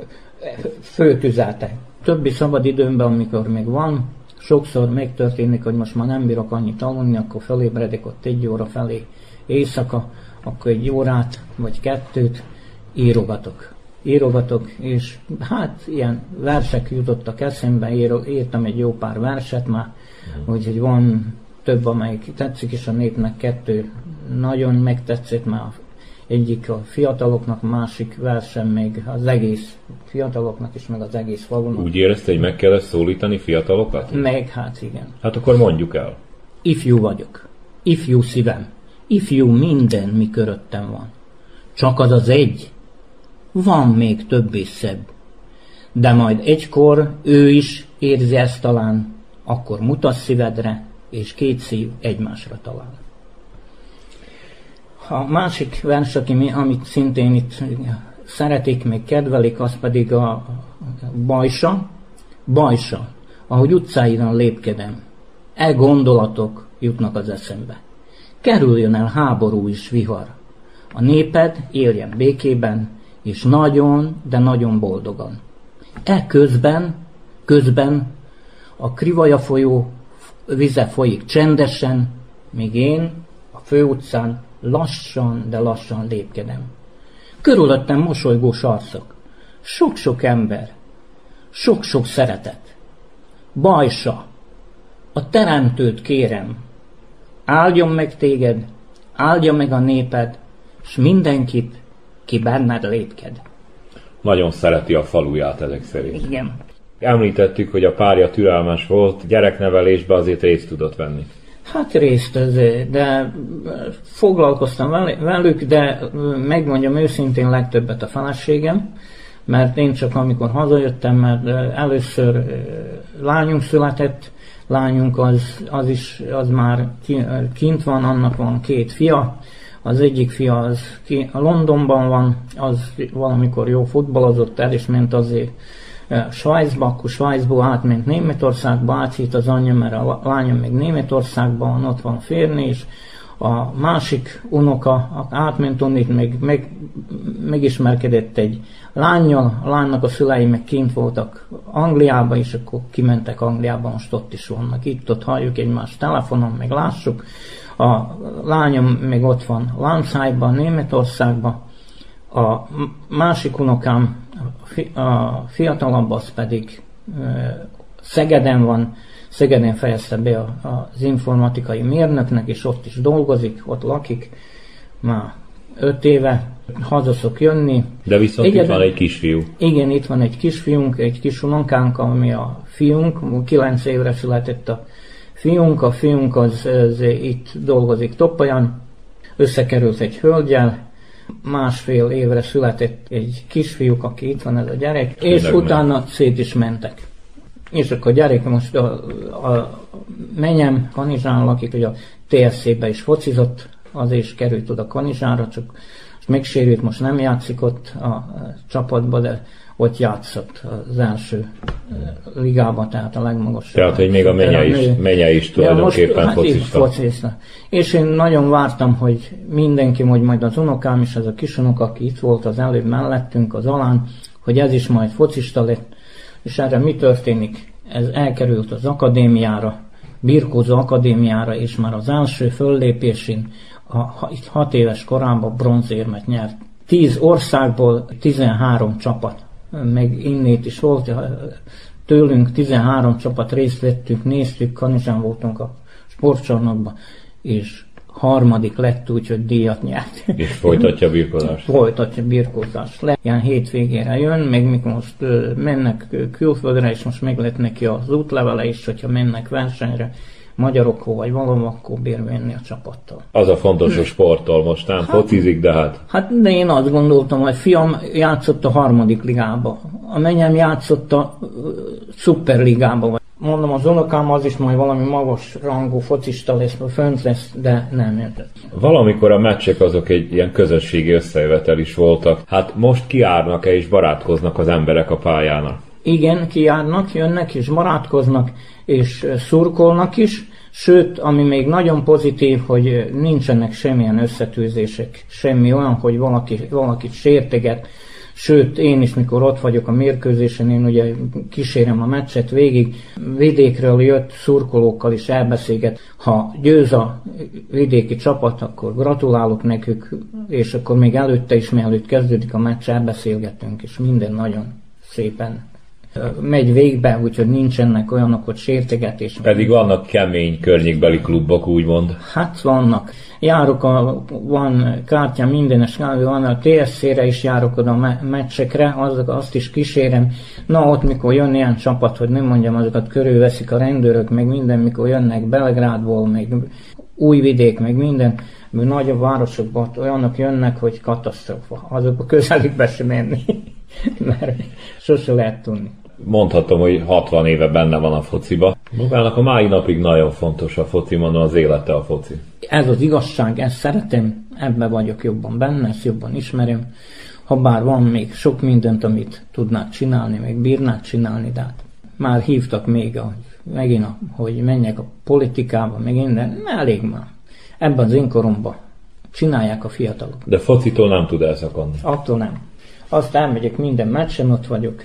főtüzelte. Többi szabad időmben, amikor még van, sokszor megtörténik, hogy most már nem bírok annyit aludni, akkor felébredek ott egy óra felé éjszaka, akkor egy órát vagy kettőt írogatok írogatok, és hát ilyen versek jutottak eszembe, ír, írtam egy jó pár verset már, mm. úgyhogy van több, amelyik tetszik, és a népnek kettő nagyon megtetszett, már egyik a fiataloknak, másik versem még az egész fiataloknak is, meg az egész falunak. Úgy érezte, hogy meg kellett szólítani fiatalokat? Meg, hát igen. Hát akkor mondjuk el. Ifjú vagyok. Ifjú szívem. Ifjú minden, mi köröttem van. Csak az az egy, van még több és szebb. De majd egykor ő is érzi ezt talán, akkor mutat szívedre, és két szív egymásra talál. A másik vers, amit szintén itt szeretik, még kedvelik, az pedig a bajsa. Bajsa, ahogy utcáiran lépkedem, e gondolatok jutnak az eszembe. Kerüljön el háború is vihar. A néped éljen békében, és nagyon, de nagyon boldogan. E közben, közben a Krivaja folyó vize folyik csendesen, míg én a főutcán lassan, de lassan lépkedem. Körülöttem mosolygós arcok, sok-sok ember, sok-sok szeretet. Bajsa, a teremtőt kérem, áldjon meg téged, áldja meg a néped, s mindenkit, ki benned lépked. Nagyon szereti a faluját ezek szerint. Igen. Említettük, hogy a párja türelmes volt, gyereknevelésbe azért részt tudott venni. Hát részt, de foglalkoztam velük, de megmondjam őszintén legtöbbet a feleségem, mert én csak amikor hazajöttem, mert először lányunk született, lányunk az, az is, az már kint van, annak van két fia, az egyik fia az ki a Londonban van, az valamikor jó futballozott el, és ment azért e, Svájcba, akkor Svájcból átment Németországba, áthitt az anyja, mert a lánya még Németországban, ott van férni is. A másik unoka átment onnit, meg, meg, megismerkedett egy lányjal, a lánynak a szülei meg kint voltak Angliába, és akkor kimentek Angliába, most ott is vannak. Itt-ott halljuk egymást telefonon, meg lássuk. A lányom még ott van Lánchányban, Németországban, a másik unokám, a fiatalabb, az pedig Szegeden van, Szegeden fejezte be az informatikai mérnöknek, és ott is dolgozik, ott lakik, már öt éve haza szok jönni. De viszont Egyedül, itt van egy kisfiú. Igen, itt van egy kisfiunk, egy kis unokánk, ami a fiunk, kilenc évre született a fiunk, a fiunk az, az itt dolgozik Toppajan, összekerült egy hölgyel, másfél évre született egy kisfiúk, aki itt van ez a gyerek, Tényleg és utána szét is mentek. És akkor a gyerek most a, a menyem Kanizsán lakik, hogy a TSC-be is focizott, az is került oda Kanizsára, csak megsérült, most nem játszik ott a csapatba, de ott játszott az első ligában, tehát a legmagasabb. Tehát, hogy még a menye is, menye is tulajdonképpen ja, focista. Hát focista. És én nagyon vártam, hogy mindenki, hogy majd az unokám is, ez a kisunok, aki itt volt az előbb mellettünk, az alán, hogy ez is majd focista lett. És erre mi történik? Ez elkerült az akadémiára, birkózó akadémiára, és már az első föllépésén, a, itt hat éves korában bronzérmet nyert. Tíz országból 13 csapat meg innét is volt, tőlünk 13 csapat részt vettünk, néztük, Kanizsán voltunk a sportcsarnokban, és harmadik lett úgy, hogy díjat nyert. És folytatja a birkózást. Folytatja a birkózást. Le, ilyen hétvégére jön, meg mikor most mennek külföldre, és most meg lett neki az útlevele is, hogyha mennek versenyre, magyarokról vagy valahol, akkor bérvenni a csapattal. Az a fontos, hogy sporttól most nem hát, focizik, de hát... Hát de én azt gondoltam, hogy fiam játszott a harmadik ligába. A menyem játszott a uh, szuperligába. Mondom, az unokám az is majd valami magas rangú focista lesz, fönt lesz, de nem érted. Valamikor a meccsek azok egy ilyen közösségi összejövetel is voltak. Hát most kiárnak-e és barátkoznak az emberek a pályának? Igen, kiárnak, jönnek és barátkoznak, és szurkolnak is, sőt, ami még nagyon pozitív, hogy nincsenek semmilyen összetűzések, semmi olyan, hogy valaki, valakit sérteget, Sőt, én is, mikor ott vagyok a mérkőzésen, én ugye kísérem a meccset végig, vidékről jött szurkolókkal is elbeszélget. Ha győz a vidéki csapat, akkor gratulálok nekük, és akkor még előtte is, mielőtt kezdődik a meccs, elbeszélgetünk, és minden nagyon szépen megy végbe, úgyhogy nincsenek olyanok, hogy sértegetés. Pedig vannak kemény környékbeli klubok, úgymond. Hát vannak. Járok, a, van kártya mindenes, van a TSC-re is járok oda a meccsekre, az, azt is kísérem. Na ott, mikor jön ilyen csapat, hogy nem mondjam, azokat körülveszik a rendőrök, meg minden, mikor jönnek Belgrádból, meg Újvidék, meg minden, nagyobb városokban olyanok jönnek, hogy katasztrófa. Azokba közelikbe sem menni, mert sose lehet tudni mondhatom, hogy 60 éve benne van a fociba. Magának a mai napig nagyon fontos a foci, mondom, az élete a foci. Ez az igazság, ezt szeretem, ebbe vagyok jobban benne, ezt jobban ismerem. Ha bár van még sok mindent, amit tudnák csinálni, meg bírnák csinálni, de hát már hívtak még, a, megint, a, hogy menjek a politikába, meg minden, elég már. Ebben az én koromban csinálják a fiatalok. De focitól nem tud elszakadni. Attól nem. Azt elmegyek minden meccsen, ott vagyok,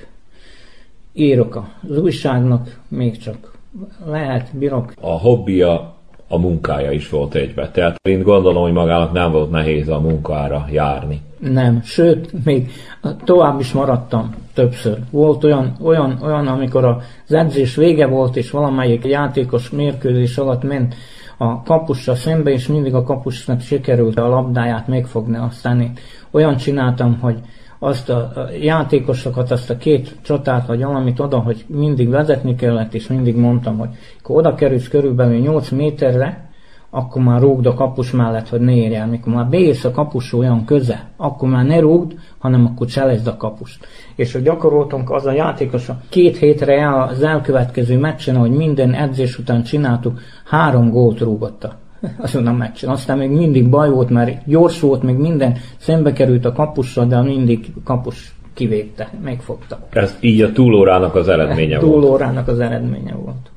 írok az újságnak, még csak lehet, bírok. A hobbija a munkája is volt egybe. Tehát én gondolom, hogy magának nem volt nehéz a munkára járni. Nem, sőt, még tovább is maradtam többször. Volt olyan, olyan, olyan amikor az edzés vége volt, és valamelyik játékos mérkőzés alatt ment a kapussal szembe, és mindig a kapusnak sikerült a labdáját megfogni. Aztán én olyan csináltam, hogy azt a játékosokat, azt a két csatát, vagy valamit oda, hogy mindig vezetni kellett, és mindig mondtam, hogy akkor oda kerülsz körülbelül 8 méterre, akkor már rúgd a kapus mellett, hogy ne érj. Mikor már beérsz a kapus olyan köze, akkor már ne rúgd, hanem akkor cselezd a kapust. És hogy gyakoroltunk az a játékos, a két hétre el az elkövetkező meccsen, hogy minden edzés után csináltuk, három gólt rúgotta azon a meccsen. Aztán még mindig baj volt, mert gyors volt, még minden szembe került a kapussal, de mindig kapus kivédte, megfogta. Ez így a túlórának az eredménye volt. Túlórának az eredménye volt.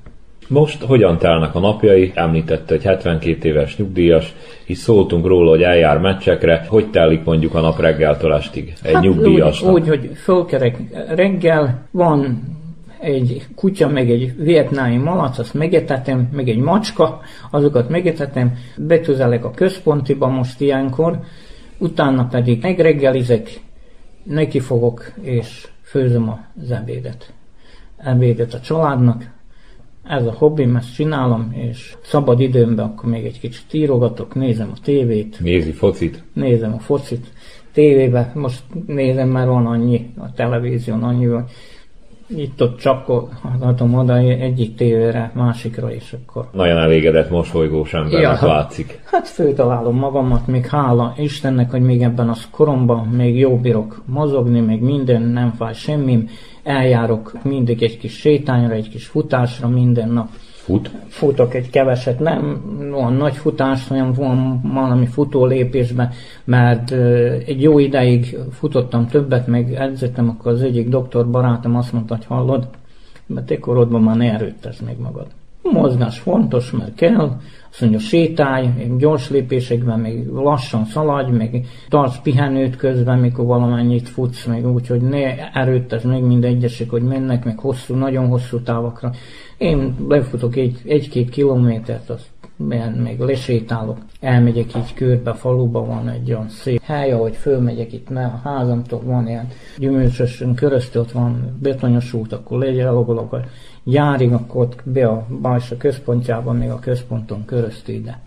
Most hogyan telnek a napjai? Említette, hogy 72 éves nyugdíjas, és szóltunk róla, hogy eljár meccsekre. Hogy telik mondjuk a nap reggeltől estig egy hát nyugdíjasnak? Úgy, úgy, hogy fölkerek reggel, van egy kutya, meg egy vietnámi malac, azt megetetem, meg egy macska, azokat megetetem, betüzelek a központiba most ilyenkor, utána pedig megreggelizek, neki fogok, és főzöm az ebédet. Ebédet a családnak, ez a hobbim, ezt csinálom, és szabad időmben akkor még egy kicsit írogatok, nézem a tévét. Nézi focit? Nézem a focit. Tévében most nézem, mert van annyi, a televízión annyi, hogy itt-ott csapkodhatom oda egyik tévére, másikra, és akkor... Nagyon elégedett, mosolygós embernek ja, látszik. Hát főtalálom magamat, még hála Istennek, hogy még ebben az koromban még jó bírok mozogni, még minden, nem fáj semmi, eljárok mindig egy kis sétányra, egy kis futásra minden nap. Fut? Futok egy keveset, nem van nagy futás, hanem van valami futó lépésben, mert egy jó ideig futottam többet, meg edzettem, akkor az egyik doktor barátom azt mondta, hogy hallod, mert te korodban már ne erőttesz még magad. Mozgás fontos, mert kell, azt mondja, sétálj, gyors lépésekben, még lassan szaladj, meg tarts pihenőt közben, mikor valamennyit futsz, meg úgy, hogy ne erőttes meg mind hogy mennek, meg hosszú, nagyon hosszú távokra. Én lefutok egy, egy-két kilométert, azt meg lesétálok, elmegyek így körbe, faluba van egy olyan szép hely, ahogy fölmegyek itt, mert a házamtól van ilyen gyümölcsösön köröztül, ott van betonyos út, akkor legyen elogolok a akkor ott be a Bajsa központjában, még a központon köröztül ide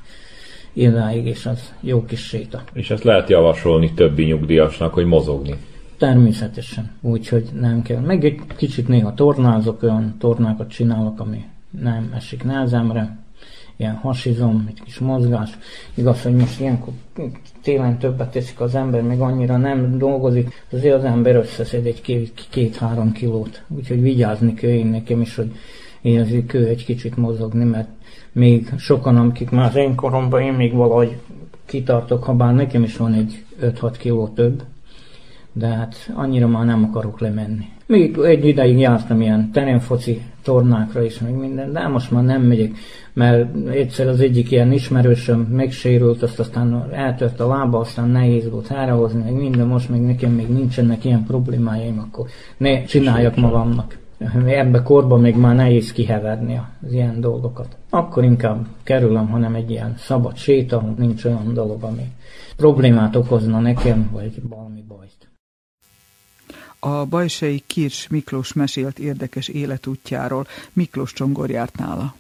idáig, és az jó kis séta. És ezt lehet javasolni többi nyugdíjasnak, hogy mozogni. Természetesen, úgyhogy nem kell. Meg egy kicsit néha tornázok, olyan tornákat csinálok, ami nem esik nehezemre, ilyen hasizom, egy kis mozgás. Igaz, hogy most ilyenkor télen többet teszik az ember, még annyira nem dolgozik, azért az ember összeszed egy két-három kilót. Úgyhogy vigyázni kell én nekem is, hogy azért kell egy kicsit mozogni, mert még sokan, akik már az én koromban, én még valahogy kitartok, ha bár nekem is van egy 5-6 kiló több, de hát annyira már nem akarok lemenni. Még egy ideig jártam ilyen terénfoci tornákra is, meg minden, de most már nem megyek, mert egyszer az egyik ilyen ismerősöm megsérült, azt aztán eltört a lába, aztán nehéz volt helyrehozni, meg minden, most még nekem még nincsenek ilyen problémáim, akkor ne csináljak magamnak. Ebbe korban még már nehéz kiheverni az ilyen dolgokat. Akkor inkább kerülöm, hanem egy ilyen szabad séta, nincs olyan dolog, ami problémát okozna nekem, vagy valami bajt. A bajsai Kirs Miklós mesélt érdekes életútjáról. Miklós Csongor járt nála.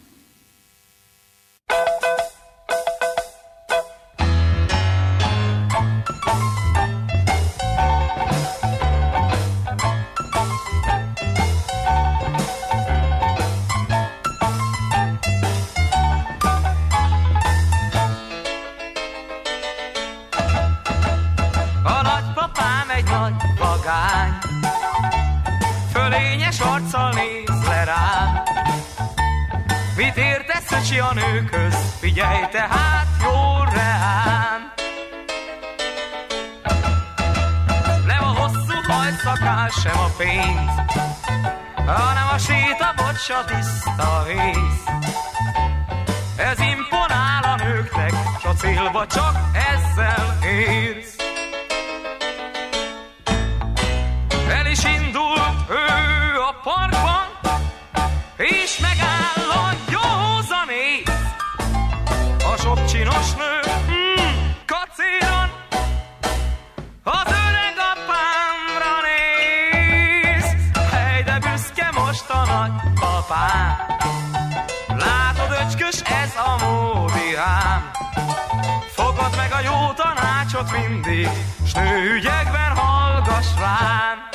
Öcsi a nőköz, figyelj tehát jól rám. Nem a hosszú hajszakás, sem a pénz, hanem a séta bocsa tiszta víz. Ez imponál a nőknek, s a célba csak ezzel érsz. Tanácsot mindig, s nőügyekben hallgass rám.